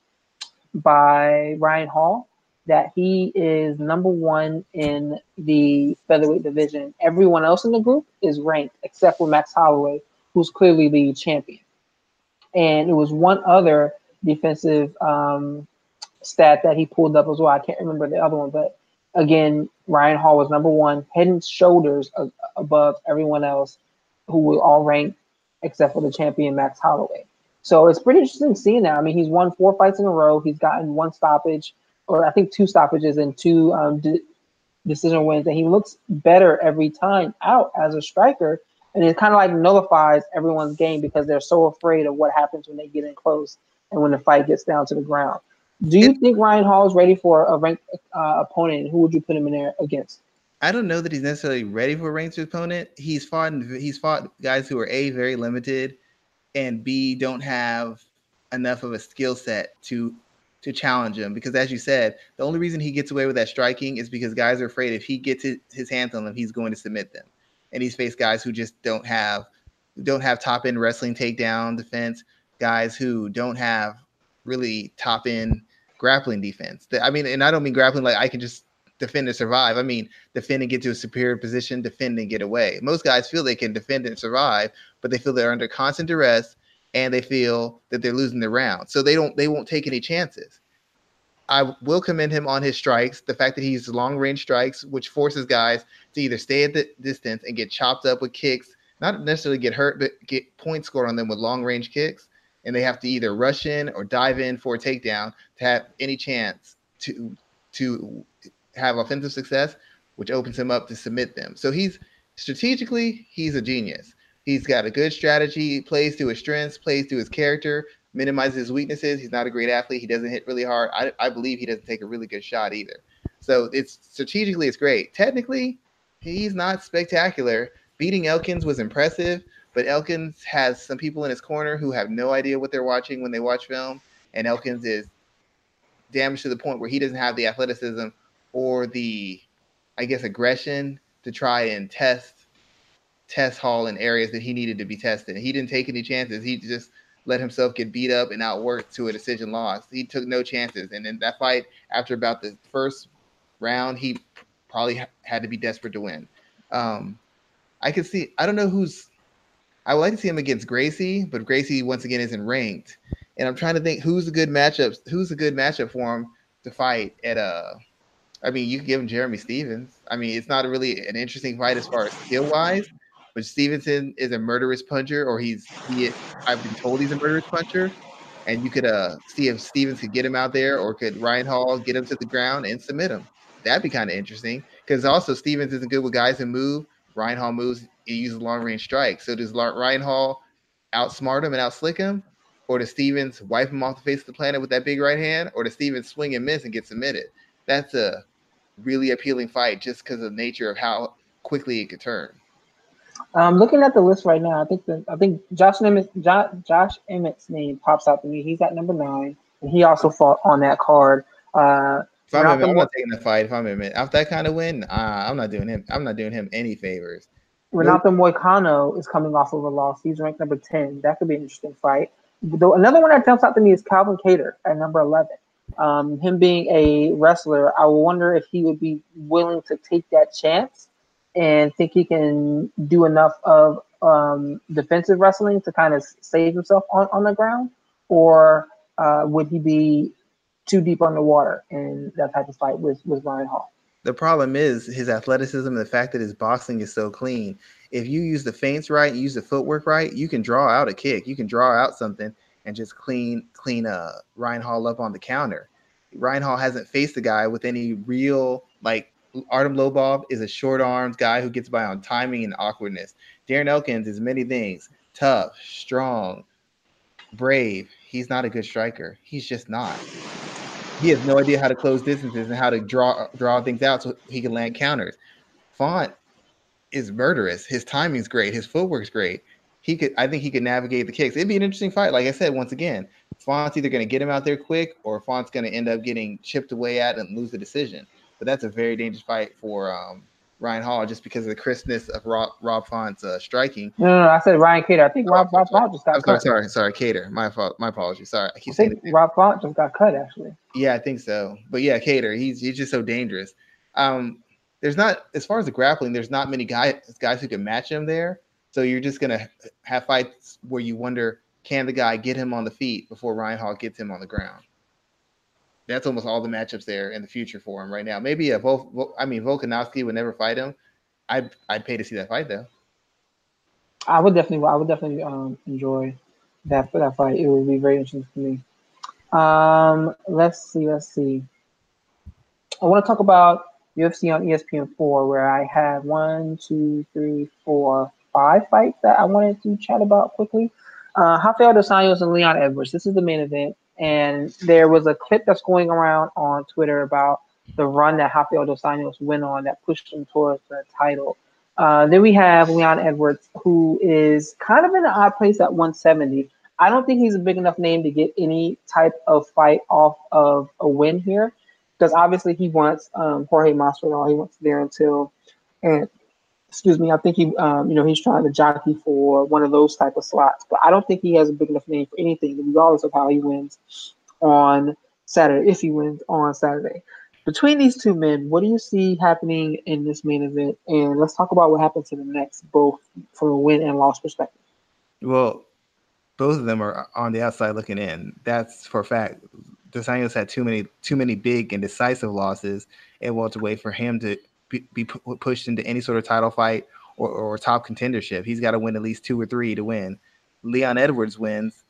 by Ryan Hall, that he is number one in the featherweight division. Everyone else in the group is ranked except for Max Holloway, who's clearly the champion. And it was one other defensive um, stat that he pulled up as well. I can't remember the other one, but again, Ryan Hall was number one, head and shoulders above everyone else who were all ranked except for the champion Max Holloway. So it's pretty interesting seeing that. I mean, he's won four fights in a row. He's gotten one stoppage, or I think two stoppages and two um, de- decision wins, and he looks better every time out as a striker. And it kind of like nullifies everyone's game because they're so afraid of what happens when they get in close and when the fight gets down to the ground. Do you think Ryan Hall is ready for a ranked uh, opponent? Who would you put him in there against? I don't know that he's necessarily ready for a ranked opponent. He's fought he's fought guys who are a very limited, and b don't have enough of a skill set to to challenge him. Because as you said, the only reason he gets away with that striking is because guys are afraid if he gets his, hands on them, he's going to submit them. And he's faced guys who just don't have don't have top end wrestling takedown defense, guys who don't have really top end grappling defense. I mean, and I don't mean grappling like I can just defend and survive. I mean, defend and get to a superior position, defend and get away. Most guys feel they can defend and survive, but they feel they're under constant duress and they feel that they're losing the round. So they don't they won't take any chances. I will commend him on his strikes, the fact that he's long range strikes, which forces guys to either stay at the distance and get chopped up with kicks, not necessarily get hurt, but get points scored on them with long range kicks and they have to either rush in or dive in for a takedown to have any chance to to have offensive success, which opens him up to submit them. So he's strategically he's a genius. He's got a good strategy, plays to his strengths, plays to his character, minimizes his weaknesses. He's not a great athlete. He doesn't hit really hard. I, I believe he doesn't take a really good shot either. So it's strategically it's great. Technically, he's not spectacular. Beating Elkins was impressive, but Elkins has some people in his corner who have no idea what they're watching when they watch film, and Elkins is damaged to the point where he doesn't have the athleticism or the, I guess, aggression to try and test test Hall in areas that he needed to be tested. He didn't take any chances. He just let himself get beat up and outworked to a decision loss. He took no chances, and in that fight, after about the first round, he probably had to be desperate to win. Um, I can see. I don't know who's I would like to see him against Gracie, but Gracie once again isn't ranked. And I'm trying to think who's a good matchup. Who's a good matchup for him to fight at uh I mean, you could give him Jeremy Stephens. I mean, it's not really an interesting fight as far as skill wise, but Stevenson is a murderous puncher, or he's he. I've been told he's a murderous puncher, and you could uh see if Stephens could get him out there, or could Ryan Hall get him to the ground and submit him. That'd be kind of interesting because also Stephens isn't good with guys who move. Ryan Hall moves, he uses long range strikes. So does Ryan Hall outsmart him and outslick him? Or does Stephens wipe him off the face of the planet with that big right hand? Or does Stephens swing and miss and get submitted? That's a really appealing fight just because of the nature of how quickly it could turn. Um, looking at the list right now, I think the, I think Josh Emmett, Josh, Josh Emmett's name pops out to me. He's at number nine, and he also fought on that card. Uh, if I'm, Emmett, I'm not taking the fight. If I'm Emmett, after that kind of win, uh, I'm not doing him. I'm not doing him any favors. Renato. Moicano is coming off of a loss. He's ranked number ten. That could be an interesting fight. Though another one that jumps out to me is Calvin Kattar at number eleven. Um, him being a wrestler, I wonder if he would be willing to take that chance and think he can do enough of um, defensive wrestling to kind of save himself on, on the ground, or uh, would he be too deep underwater in that type of fight with, with Ryan Hall? The problem is his athleticism and the fact that his boxing is so clean. If you use the feints right, use the footwork right, you can draw out a kick. You can draw out something and just clean clean uh Ryan Hall up on the counter. Ryan Hall hasn't faced a guy with any real like Artem Lobov is a short armed guy who gets by on timing and awkwardness. Darren Elkins is many things tough, strong, brave. He's not a good striker. He's just not. He has no idea how to close distances and how to draw draw things out so he can land counters. Font is murderous. His timing's great. His footwork's great. He could, I think, he could navigate the kicks. It'd be an interesting fight. Like I said, once again, Font's either going to get him out there quick or Font's going to end up getting chipped away at and lose the decision. But that's a very dangerous fight for um, Ryan Hall just because of the crispness of Rob, Rob Font's uh, striking. No, no, no, I said Ryan Kattar. I think Rob, Rob Font just got I'm cut. Sorry, sorry, Kattar. My fault. My apologies. Sorry, I keep I saying Rob Font just got cut actually. Yeah, I think so. But yeah, Kattar, he's he's just so dangerous. Um, there's not as far as the grappling, there's not many guys guys who can match him there. So you're just gonna have fights where you wonder, can the guy get him on the feet before Ryan Hall gets him on the ground? That's almost all the matchups there in the future for him right now. Maybe a Vol, I mean Volkanovski would never fight him. I'd I'd pay to see that fight though. I would definitely I would definitely um, enjoy that that fight. It would be very interesting for me. Um, let's see, let's see. I want to talk about UFC on ESPN four, where I have one, two, three, four, five fights that I wanted to chat about quickly. Uh, Rafael dos Anjos and Leon Edwards. This is the main event. And there was a clip that's going around on Twitter about the run that Rafael dos Anjos went on that pushed him towards the title. Uh, then we have Leon Edwards, who is kind of in an odd place at 170. I don't think he's a big enough name to get any type of fight off of a win here, because obviously he wants um, Jorge Masvidal. He wants there until and excuse me, I think he, um, you know, he's trying to jockey for one of those type of slots. But I don't think he has a big enough name for anything, regardless of how he wins on Saturday, if he wins on Saturday. Between these two men, what do you see happening in this main event? And let's talk about what happens in the next, both from a win and loss perspective. Well, both of them are on the outside looking in. That's for a fact. Dos had too many too many big and decisive losses and welterweight for him to be, pushed into any sort of title fight or, or top contendership. He's got to win at least two or three to win. Leon Edwards wins,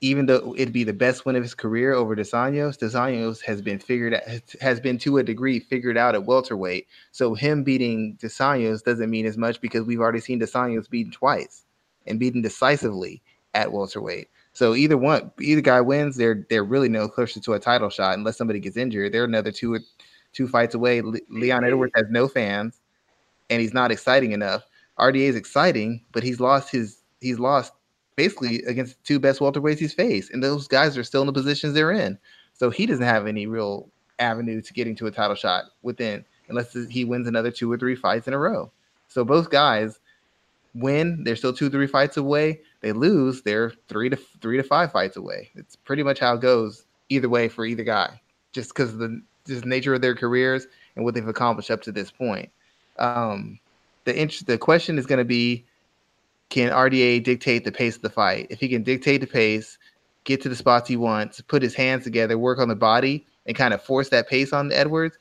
even though it'd be the best win of his career over Dos Anjos. Dos Anjos has been figured out, has been to a degree figured out at welterweight. So him beating Dos Anjos doesn't mean as much because we've already seen Dos Anjos beaten twice and beaten decisively at welterweight. So either one, either guy wins, they're they're really no closer to a title shot unless somebody gets injured. They're another two or two fights away. Le- Leon Edwards has no fans, and he's not exciting enough. RDA is exciting, but he's lost his he's lost basically against the two best welterweights he's faced, and those guys are still in the positions they're in. So he doesn't have any real avenue to getting to a title shot within unless he wins another two or three fights in a row. So both guys win, they're still two three fights away. They lose, they're three to three to five fights away. It's pretty much how it goes either way for either guy, just because of the just nature of their careers and what they've accomplished up to this point. Um, the int- the question is going to be, can RDA dictate the pace of the fight? If he can dictate the pace, get to the spots he wants, put his hands together, work on the body, and kind of force that pace on Edwards,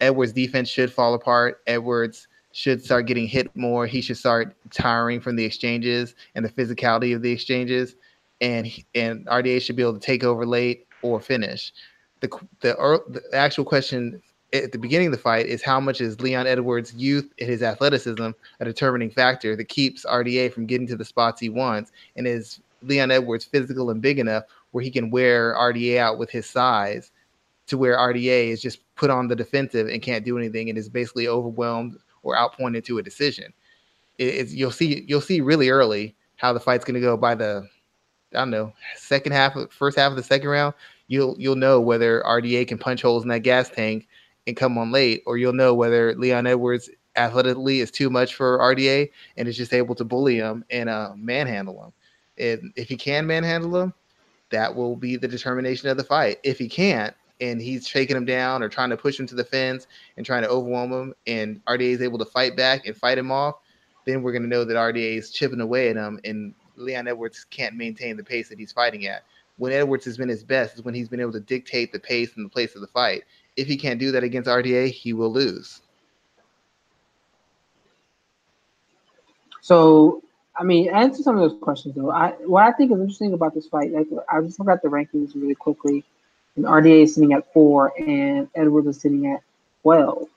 Edwards' defense should fall apart. Edwards should start getting hit more. He should start tiring from the exchanges and the physicality of the exchanges. and and RDA should be able to take over late or finish. The the, the actual question at the beginning of the fight is how much is Leon Edwards' youth and his athleticism a determining factor that keeps RDA from getting to the spots he wants, and is Leon Edwards physical and big enough where he can wear RDA out with his size to where RDA is just put on the defensive and can't do anything and is basically overwhelmed or outpointed to a decision. It, you'll see you'll see really early how the fight's going to go by the I don't know second half first half of the second round. You'll you'll know whether RDA can punch holes in that gas tank and come on late, or you'll know whether Leon Edwards athletically is too much for RDA and is just able to bully him and uh, manhandle him. And if he can manhandle him, that will be the determination of the fight. If he can't, and he's shaking him down or trying to push him to the fence and trying to overwhelm him, and RDA is able to fight back and fight him off, then we're going to know that RDA is chipping away at him, and Leon Edwards can't maintain the pace that he's fighting at. When Edwards has been his best is when he's been able to dictate the pace and the place of the fight. If he can't do that against RDA, he will lose. So, I mean, answer some of those questions though. I what I think is interesting about this fight, like I just at the rankings really quickly and RDA is sitting at four, and Edwards is sitting at 12.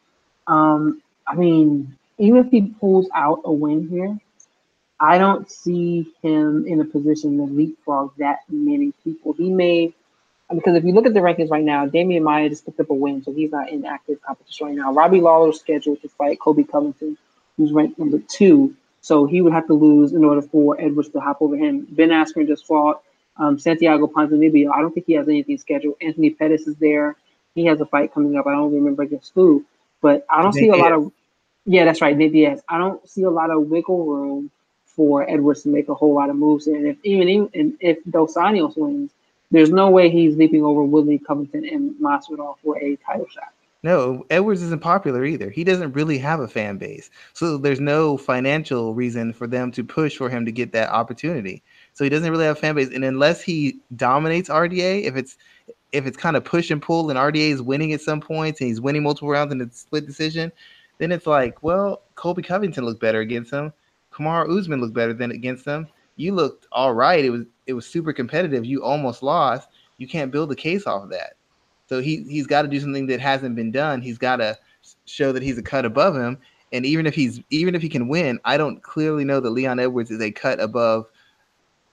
Um, I mean, even if he pulls out a win here, I don't see him in a position to leapfrog that many people. He may, because if you look at the rankings right now, Demian Maia just picked up a win, so he's not in active competition right now. Robbie Lawler's scheduled to fight Colby Covington, who's ranked number two, so he would have to lose in order for Edwards to hop over him. Ben Askren just fought um, Santiago Ponzinibbio, I don't think he has anything scheduled. Anthony Pettis is there. He has a fight coming up. I don't remember against who, but I don't see a lot of. Yeah, that's right, Nate Diaz. I don't see a lot of wiggle room for Edwards to make a whole lot of moves. And if even, even if Dos Anjos wins, there's no way he's leaping over Woodley, Covington, and Masvidal for a title shot. No, Edwards isn't popular either. He doesn't really have a fan base. So there's no financial reason for them to push for him to get that opportunity. So he doesn't really have a fan base. And unless he dominates RDA, if it's if it's kind of push and pull and RDA is winning at some points and he's winning multiple rounds in a split decision, then it's like, well, Colby Covington looked better against him. Kamaru Usman looked better than against them. You looked all right. It was it was super competitive. You almost lost. You can't build a case off of that. So he he's got to do something that hasn't been done. He's got to show that he's a cut above him. And even if he's even if he can win, I don't clearly know that Leon Edwards is a cut above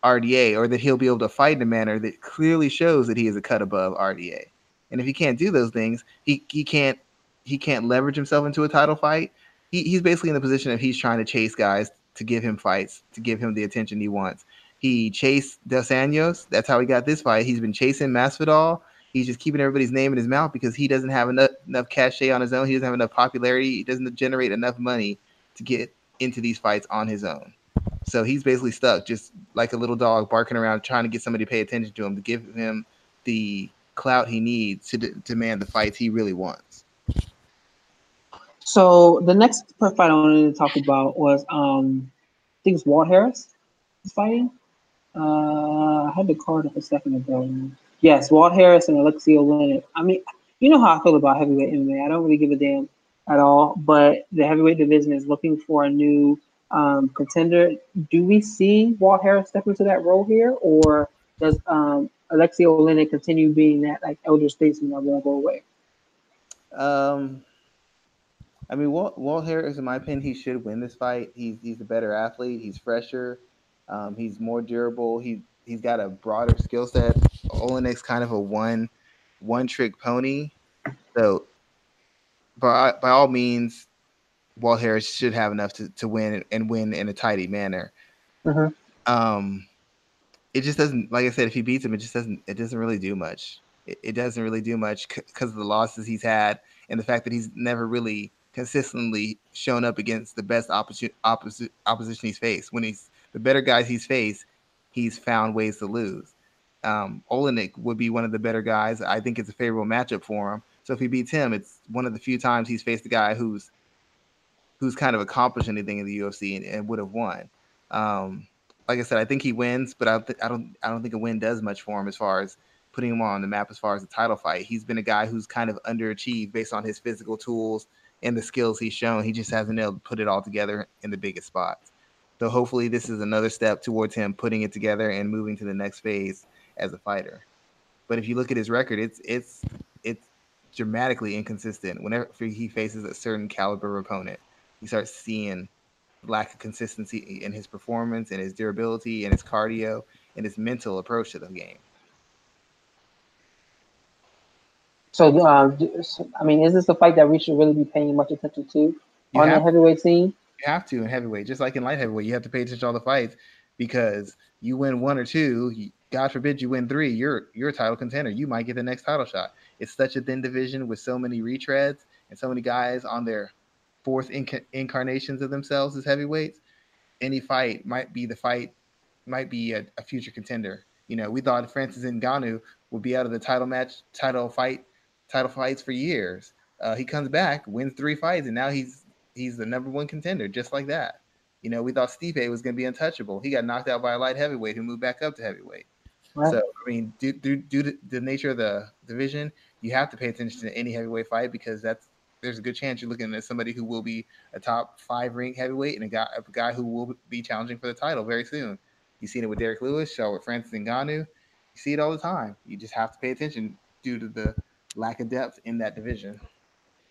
RDA or that he'll be able to fight in a manner that clearly shows that he is a cut above RDA. And if he can't do those things, he, he can't he can't leverage himself into a title fight. He, he's basically in the position of he's trying to chase guys to give him fights, to give him the attention he wants. He chased Dos Anjos. That's how he got this fight. He's been chasing Masvidal. He's just keeping everybody's name in his mouth because he doesn't have enough enough cachet on his own. He doesn't have enough popularity. He doesn't generate enough money to get into these fights on his own. So he's basically stuck, just like a little dog barking around, trying to get somebody to pay attention to him to give him the clout he needs to d- demand the fights he really wants. So the next fight I wanted to talk about was, um, I think it's Walt Harris fighting. Uh, I had the card up a second ago. Yes, Walt Harris and Alexei Oleinik. I mean, you know how I feel about heavyweight MMA. I don't really give a damn at all, but the heavyweight division is looking for a new um, contender. Do we see Walt Harris step into that role here, or does um, Alexei Oleinik continue being that like elder statesman that won't go away? Um, I mean, Walt, Walt Harris, in my opinion, he should win this fight. He's he's a better athlete. He's fresher. Um, he's more durable. He he's got a broader skill set. Oleinik's kind of a one one trick pony. So, by by all means, Walt Harris should have enough to, to win and win in a tidy manner. Mm-hmm. Um, it just doesn't. Like I said, if he beats him, it just doesn't. It doesn't really do much. It, it doesn't really do much because of the losses he's had and the fact that he's never really consistently shown up against the best opposition he's faced. When he's the better guys he's faced, he's found ways to lose. Um, Oleinik would be one of the better guys. I think it's a favorable matchup for him. So if he beats him, it's one of the few times he's faced a guy who's who's kind of accomplished anything in the UFC and, and would have won. Um, like I said, I think he wins, but I, th- I don't I don't think a win does much for him as far as putting him on the map as far as the title fight. He's been a guy who's kind of underachieved based on his physical tools and the skills he's shown. He just hasn't been able to put it all together in the biggest spots. So hopefully, this is another step towards him putting it together and moving to the next phase as a fighter. But if you look at his record, it's it's it's dramatically inconsistent. Whenever he faces a certain caliber opponent, you start seeing lack of consistency in his performance and his durability and his cardio and his mental approach to the game. So, um, I mean, is this a fight that we should really be paying much attention to you on the heavyweight scene? You have to in heavyweight, just like in light heavyweight, you have to pay attention to all the fights because you win one or two, God forbid you win three, you're you're a title contender. You might get the next title shot. It's such a thin division with so many retreads and so many guys on their fourth inc- incarnations of themselves as heavyweights. Any fight might be the fight, might be a, a future contender. You know, we thought Francis Ngannou would be out of the title match, title fight title fights for years. Uh, he comes back, wins three fights, and now he's he's the number one contender, just like that. You know, we thought Stipe was going to be untouchable. He got knocked out by a light heavyweight who moved back up to heavyweight. Right. So, I mean, due, due, due to the nature of the division, you have to pay attention to any heavyweight fight because that's there's a good chance you're looking at somebody who will be a top five ring heavyweight and a guy a guy who will be challenging for the title very soon. You've seen it with Derrick Lewis, saw with Francis Ngannou. You see it all the time. You just have to pay attention due to the lack of depth in that division.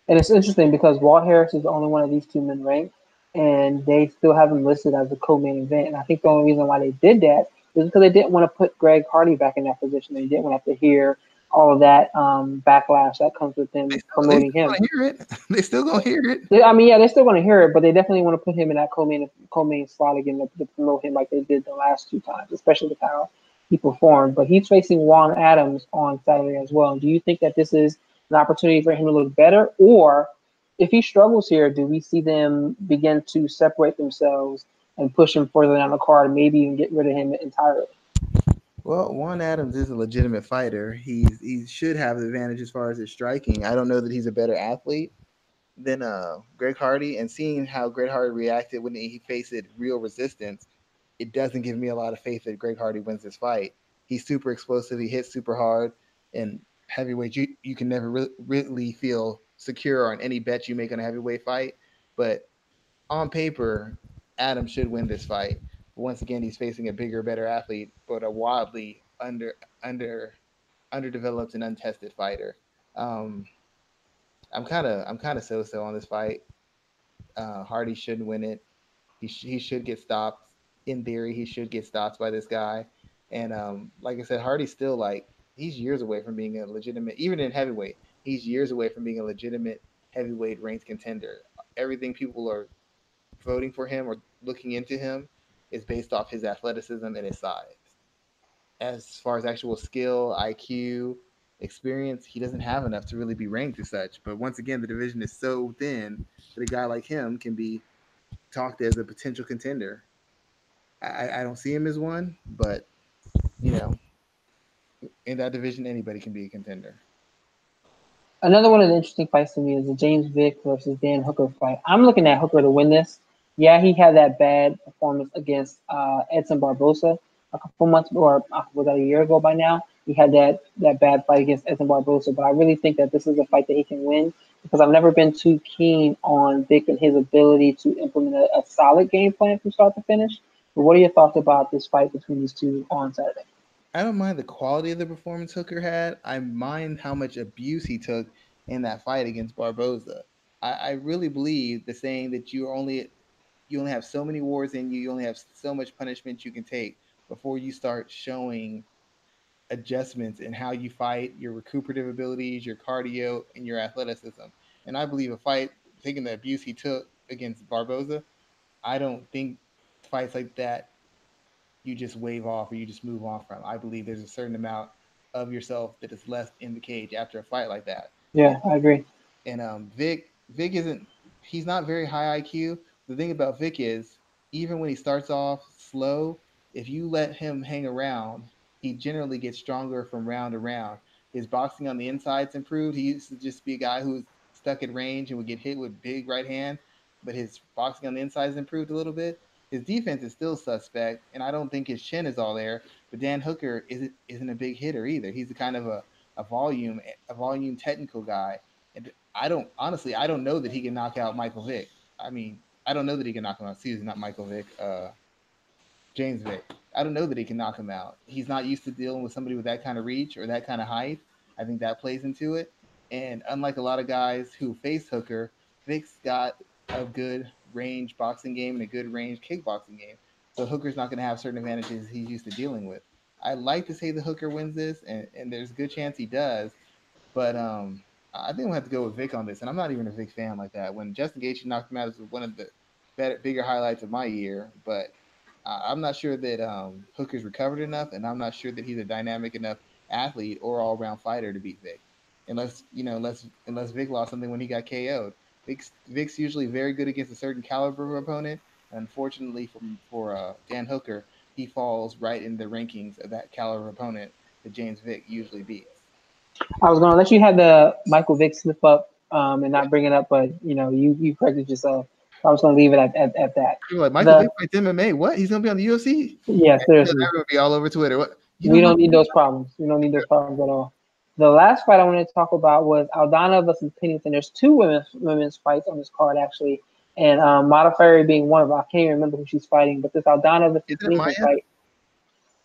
And it's interesting because Walt Harris is the only one of these two men ranked, and they still have him listed as a co-main event. And I think the only reason why they did that is because they didn't want to put Greg Hardy back in that position. They didn't want to have to hear all of that um, backlash that comes with them they promoting him. Hear it. [laughs] They still gonna hear it. They, I mean, yeah, they're still gonna hear it, but they definitely want to put him in that co-main co-main slot again to, to promote him like they did the last two times, especially with how he performed. But he's facing Juan Adams on Saturday as well. Do you think that this is an opportunity for him to look better? Or if he struggles here, do we see them begin to separate themselves and push him further down the card and maybe even get rid of him entirely? Well, Juan Adams is a legitimate fighter. He's he should have the advantage as far as his striking. I don't know that he's a better athlete than uh, Greg Hardy, and seeing how Greg Hardy reacted when he faced real resistance, it doesn't give me a lot of faith that Greg Hardy wins this fight. He's super explosive. He hits super hard, and heavyweight, you, you can never re- really feel secure on any bet you make on a heavyweight fight. But on paper, Adam should win this fight. But once again, he's facing a bigger, better athlete, but a wildly under under underdeveloped and untested fighter. Um, I'm kind of I'm kind of so so on this fight. Uh, Hardy shouldn't win it. He sh- he should get stopped. In theory, he should get stopped by this guy. And um, like I said, Hardy's still like he's years away from being a legitimate, even in heavyweight, he's years away from being a legitimate heavyweight ranked contender. Everything people are voting for him or looking into him is based off his athleticism and his size. As far as actual skill, IQ, experience, he doesn't have enough to really be ranked as such. But once again, the division is so thin that a guy like him can be talked as a potential contender. I, I don't see him as one, but you know, in that division, anybody can be a contender. Another one of the interesting fights to me is the James Vick versus Dan Hooker fight. I'm looking at Hooker to win this. Yeah, he had that bad performance against uh, Edson Barboza a couple months or was that a year ago by now? He had that that bad fight against Edson Barboza, but I really think that this is a fight that he can win because I've never been too keen on Vick and his ability to implement a, a solid game plan from start to finish. But what are your thoughts about this fight between these two on Saturday? I don't mind the quality of the performance Hooker had. I mind how much abuse he took in that fight against Barboza. I, I really believe the saying that you only you only have so many wars in you, you only have so much punishment you can take before you start showing adjustments in how you fight, your recuperative abilities, your cardio, and your athleticism. And I believe a fight, taking the abuse he took against Barboza, I don't think fights like that you just wave off or you just move on from. I believe there's a certain amount of yourself that is left in the cage after a fight like that. Yeah, I agree. And um, Vic, Vick isn't. He's not very high IQ. The thing about Vick is, even when he starts off slow, if you let him hang around, he generally gets stronger from round to round. His boxing on the inside's improved. He used to just be a guy who was stuck at range and would get hit with big right hand, but his boxing on the inside's improved a little bit. His defense is still suspect, and I don't think his chin is all there. But Dan Hooker isn't isn't a big hitter either. He's a kind of a, a volume a volume technical guy, and I don't honestly I don't know that he can knock out Michael Vick. I mean I don't know that he can knock him out. Excuse me, not Michael Vick. Uh, James Vick. I don't know that he can knock him out. He's not used to dealing with somebody with that kind of reach or that kind of height. I think that plays into it. And unlike a lot of guys who face Hooker, Vick's got a good range boxing game and a good range kickboxing game. So Hooker's not going to have certain advantages he's used to dealing with. I like to say the Hooker wins this, and, and there's a good chance he does. But um, I think we'll have to go with Vick on this. And I'm not even a Vick fan like that. When Justin Gaethje knocked him out, it was one of the better, bigger highlights of my year. But I'm not sure that um, Hooker's recovered enough, and I'm not sure that he's a dynamic enough athlete or all around fighter to beat Vick, Unless you know, unless unless Vick lost something when he got KO'd. Vick's, Vick's usually very good against a certain caliber of opponent. Unfortunately, for for uh, Dan Hooker, he falls right in the rankings of that caliber opponent that James Vick usually beats. I was going to let you have the Michael Vick slip up um, and not bring it up, but you know you you corrected yourself. I was going to leave it at, at, at that. You're like Michael the, Vick fights MMA. What? He's going to be on the UFC? Yeah, seriously. That would be all over Twitter. What? You we don't need those problems. We don't need those problems at all. The last fight I wanted to talk about was Aldana versus Pennington. There's two women's women's fights on this card actually, and um, Modafferi being one of them. I can't even remember who she's fighting, but this Aldana versus Pennington fight.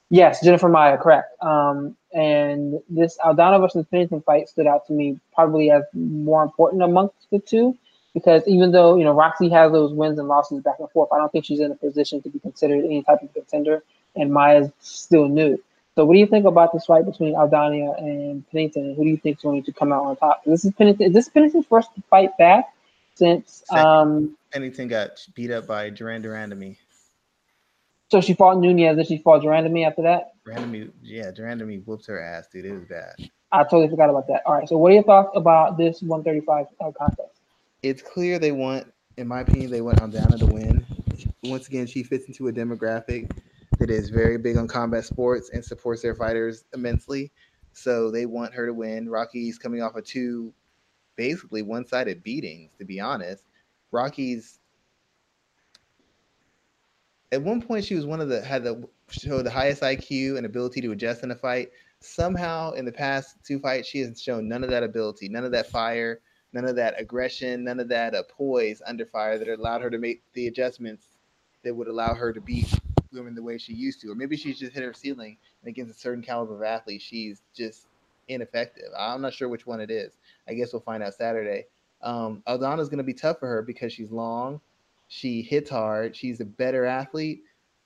Yes, Jennifer Maia, correct. Um, and this Aldana versus Pennington fight stood out to me probably as more important amongst the two because even though you know Roxy has those wins and losses back and forth, I don't think she's in a position to be considered any type of contender, and Maia's still new. So, what do you think about this fight between Aldana and Pennington, who do you think is going to come out on top? This is Pennington. Is this Pennington's first fight back since um, Pennington got beat up by de Randamie. So she fought Nunes, then she fought de Randamie after that. Randamie, yeah, de Randamie whooped her ass, dude. It was bad. I totally forgot about that. All right, so what are your thoughts about this 135 uh, contest? It's clear they want, in my opinion, they want Aldana to win. Once again, she fits into a demographic that is very big on combat sports and supports their fighters immensely. So they want her to win. Rocky's coming off of two basically one-sided beatings, to be honest. Rocky's at one point she was one of the had the show the highest IQ and ability to adjust in a fight. Somehow in the past two fights, she has shown none of that ability, none of that fire, none of that aggression, none of that uh, poise under fire that allowed her to make the adjustments that would allow her to beat women the way she used to. Or maybe she's just hit her ceiling and against a certain caliber of athlete, she's just ineffective. I'm not sure which one it is. I guess we'll find out Saturday. Um, Aldana's going to be tough for her because she's long, she hits hard, she's a better athlete,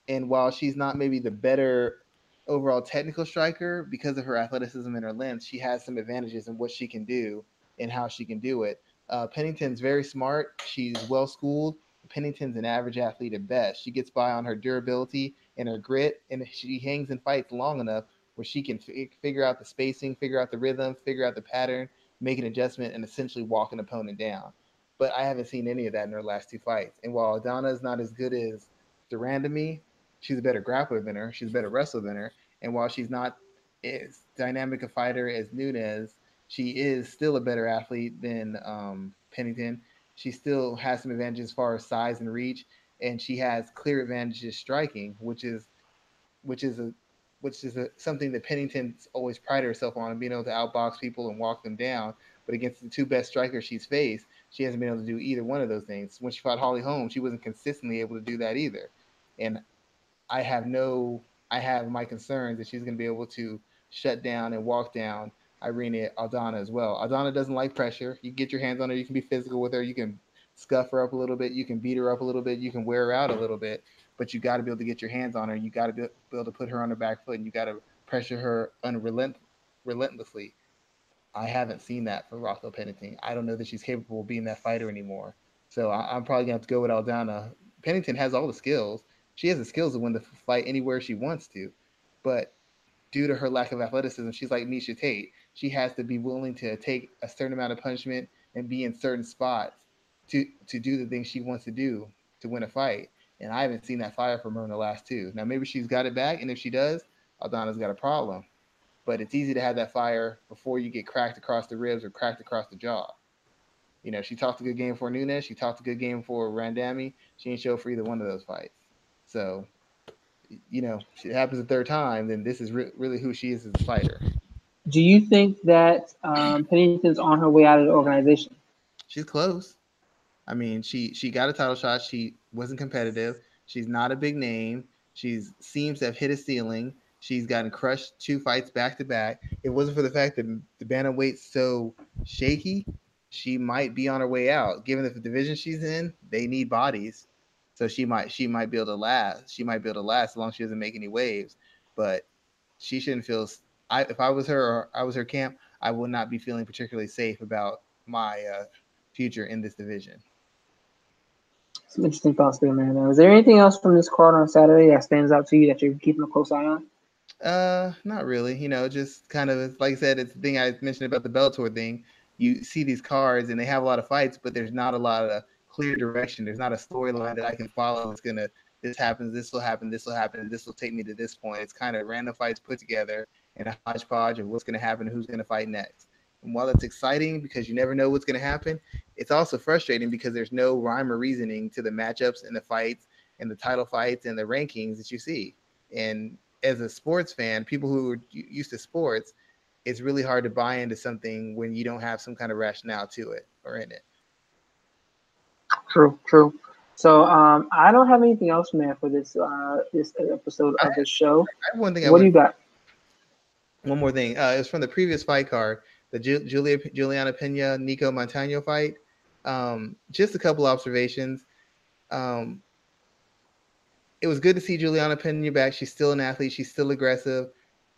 and while she's not maybe the better overall technical striker because of her athleticism and her length, she has some advantages in what she can do and how she can do it. Uh, Pennington's very smart. She's well schooled. Pennington's an average athlete at best. She gets by on her durability and her grit, and she hangs and fights long enough where she can f- figure out the spacing, figure out the rhythm, figure out the pattern, make an adjustment, and essentially walk an opponent down. But I haven't seen any of that in her last two fights. And while Aldana is not as good as de Randamie, she's a better grappler than her. She's a better wrestler than her. And while she's not as dynamic a fighter as Nunes, she is still a better athlete than um, Pennington. She still has some advantages as far as size and reach, and she has clear advantages striking, which is which is a which is a, something that Pennington's always prided herself on, being able to outbox people and walk them down. But against the two best strikers she's faced, she hasn't been able to do either one of those things. When she fought Holly Holm, she wasn't consistently able to do that either. And I have no, I have my concerns that she's going to be able to shut down and walk down Irene Aldana as well. Aldana doesn't like pressure. You get your hands on her, you can be physical with her, you can scuff her up a little bit, you can beat her up a little bit, you can wear her out a little bit but you got to be able to get your hands on her. You got to be able to put her on her back foot, and you got to pressure her unrelent, relentlessly. I haven't seen that for Raquel Pennington. I don't know that she's capable of being that fighter anymore. So I, am probably gonna have to go with Aldana. Pennington has all the skills. She has the skills to win the fight anywhere she wants to, but due to her lack of athleticism, she's like Miesha Tate. She has to be willing to take a certain amount of punishment and be in certain spots to to do the things she wants to do to win a fight. And I haven't seen that fire from her in the last two. Now maybe she's got it back, and if she does, Aldana's got a problem. But it's easy to have that fire before you get cracked across the ribs or cracked across the jaw. You know, she talked a good game for Nunes. She talked a good game for Randamie. She ain't show for either one of those fights. So, you know, it happens a third time, then this is re- really who she is as a fighter. Do you think that um, Pennington's on her way out of the organization? She's close. I mean, she she got a title shot. She wasn't competitive. She's not a big name. She seems to have hit a ceiling. She's gotten crushed two fights back to back. It wasn't for the fact that the bantamweight's so shaky, she might be on her way out. Given the division she's in, they need bodies, so she might she might be able to last. She might be able to last as long as she doesn't make any waves. But she shouldn't feel. I if I was her or I was her camp, I would not be feeling particularly safe about my uh, future in this division. Some interesting thoughts there, man. Uh, is there anything else from this card on Saturday that stands out to you that you're keeping a close eye on? Uh, not really. You know, just kind of like I said, it's the thing I mentioned about the Bellator thing. You see these cards and they have a lot of fights, but there's not a lot of clear direction. There's not a storyline that I can follow. It's gonna this happens, this will happen, this will happen, this will take me to this point. It's kind of random fights put together and a hodgepodge of what's gonna happen, who's gonna fight next. And while it's exciting because you never know what's going to happen, it's also frustrating because there's no rhyme or reasoning to the matchups and the fights and the title fights and the rankings that you see. And as a sports fan, people who are used to sports, it's really hard to buy into something when you don't have some kind of rationale to it or in it. True, true. So um, I don't have anything else, man, for this uh, this episode of the show. I have one thing. What do you got? One more thing. Uh, it was from the previous fight card the Julia Juliana Pena Nicco Montaño fight. Um, just a couple observations. Um, it was good to see Juliana Pena back. She's still an athlete. She's still aggressive.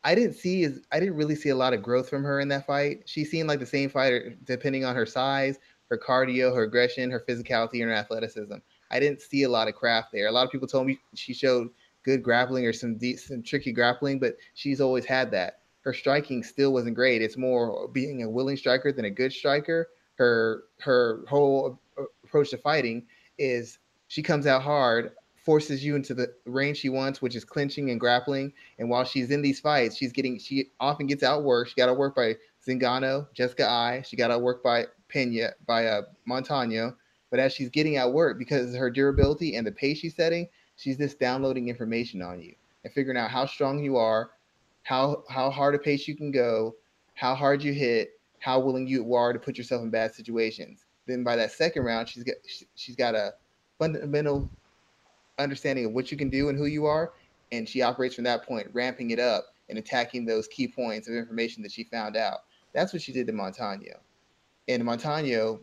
I didn't see is I didn't really see a lot of growth from her in that fight. She seemed like the same fighter, depending on her size, her cardio, her aggression, her physicality, and her athleticism. I didn't see a lot of craft there. A lot of people told me she showed good grappling or some deep, some tricky grappling, but she's always had that her striking still wasn't great. It's more being a willing striker than a good striker. Her her whole approach to fighting is she comes out hard, forces you into the range she wants, which is clinching and grappling. And while she's in these fights, she's getting she often gets outworked. She got outworked by Zingano, Jessica Eye. She got outworked by Pena by uh, Montaño. But as she's getting outworked because of her durability and the pace she's setting, she's just downloading information on you and figuring out how strong you are, how how hard a pace you can go, how hard you hit, how willing you are to put yourself in bad situations. Then by that second round, she's got she's got a fundamental understanding of what you can do and who you are, and she operates from that point, ramping it up and attacking those key points of information that she found out. That's what she did to Montaño. And Montaño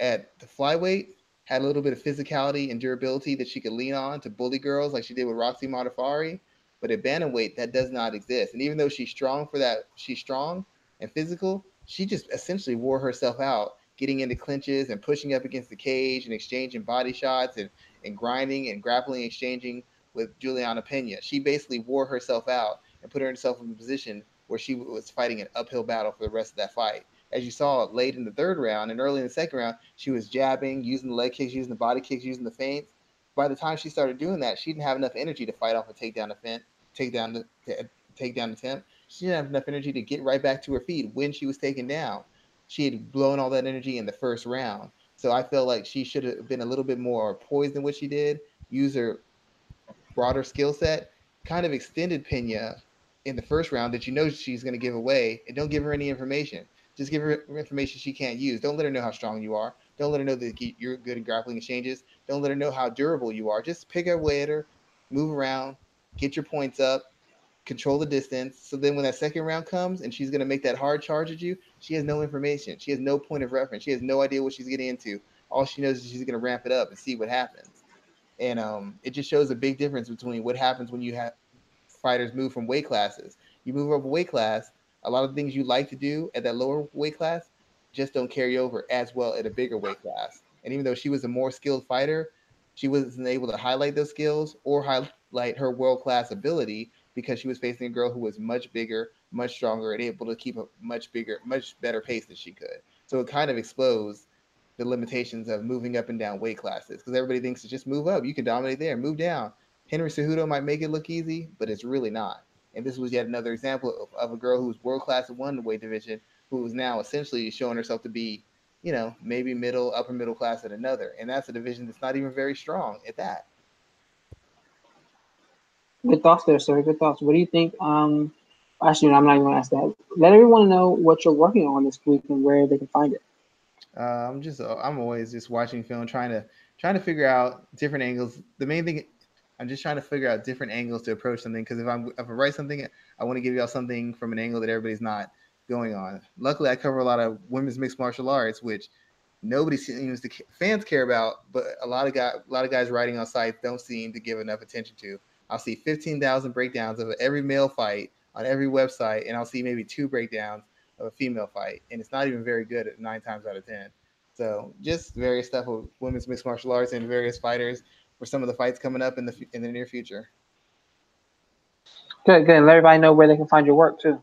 at the flyweight had a little bit of physicality and durability that she could lean on to bully girls like she did with Roxy Modafferi. But at bantamweight, that does not exist. And even though she's strong for that, she's strong and physical, she just essentially wore herself out getting into clinches and pushing up against the cage and exchanging body shots and, and grinding and grappling, exchanging with Juliana Pena. She basically wore herself out and put herself in a position where she was fighting an uphill battle for the rest of that fight. As you saw late in the third round and early in the second round, she was jabbing, using the leg kicks, using the body kicks, using the feints. By the time she started doing that, she didn't have enough energy to fight off a takedown defense take down the uh, take down attempt. She didn't have enough energy to get right back to her feet when she was taken down. She had blown all that energy in the first round. So I felt like she should have been a little bit more poised than what she did, use her broader skill set, kind of extended Pena in the first round that you know she's going to give away, and don't give her any information. Just give her information she can't use. Don't let her know how strong you are. Don't let her know that you're good at grappling exchanges. Don't let her know how durable you are. Just pick away at her, move around, get your points up, control the distance. So then when that second round comes and she's going to make that hard charge at you, she has no information. She has no point of reference. She has no idea what she's getting into. All she knows is she's going to ramp it up and see what happens. And um, it just shows a big difference between what happens when you have fighters move from weight classes. You move up a weight class, a lot of things you like to do at that lower weight class just don't carry over as well at a bigger weight class. And even though she was a more skilled fighter, she wasn't able to highlight those skills or highlight her world class ability because she was facing a girl who was much bigger, much stronger, and able to keep a much bigger, much better pace than she could. So it kind of exposed the limitations of moving up and down weight classes because everybody thinks to just move up, you can dominate there, move down. Henry Cejudo might make it look easy, but it's really not. And this was yet another example of, of a girl who was world class in one weight division, who is now essentially showing herself to be you know, maybe middle, upper middle class at another. And that's a division that's not even very strong at that. Good thoughts there, sir. Good thoughts. What do you think? Um, actually, I'm not even to ask that. Let everyone know what you're working on this week and where they can find it. Uh, I'm just, I'm always just watching film, trying to, trying to figure out different angles. The main thing, I'm just trying to figure out different angles to approach something. Because if I'm if I write something, I want to give y'all something from an angle that everybody's not going on. Luckily, I cover a lot of women's mixed martial arts, which nobody seems to fans care about, but a lot of guys, a lot of guys writing on sites don't seem to give enough attention to. I'll see 15,000 breakdowns of every male fight on every website, and I'll see maybe two breakdowns of a female fight, and it's not even very good at nine times out of ten. So just various stuff with women's mixed martial arts and various fighters for some of the fights coming up in the in the near future. Good, good. Let everybody know where they can find your work too.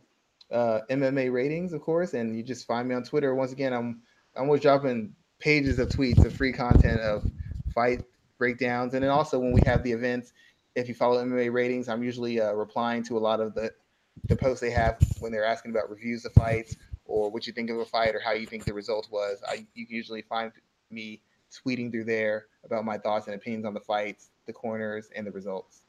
Uh, MMA ratings, of course, and you just find me on Twitter. Once again, I'm I'm always dropping pages of tweets of free content of fight breakdowns, and then also when we have the events, if you follow MMA ratings, I'm usually uh, replying to a lot of the the posts they have when they're asking about reviews of fights or what you think of a fight or how you think the result was. I you can usually find me tweeting through there about my thoughts and opinions on the fights, the corners, and the results.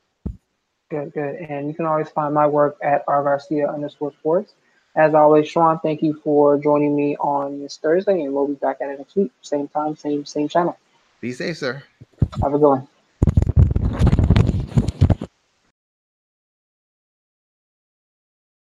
Good, good. And you can always find my work at R Garcia underscore sports. As always, Sean, thank you for joining me on this Thursday, and we'll be back at it next week. Same time, same same channel. Be safe, sir. Have a good one.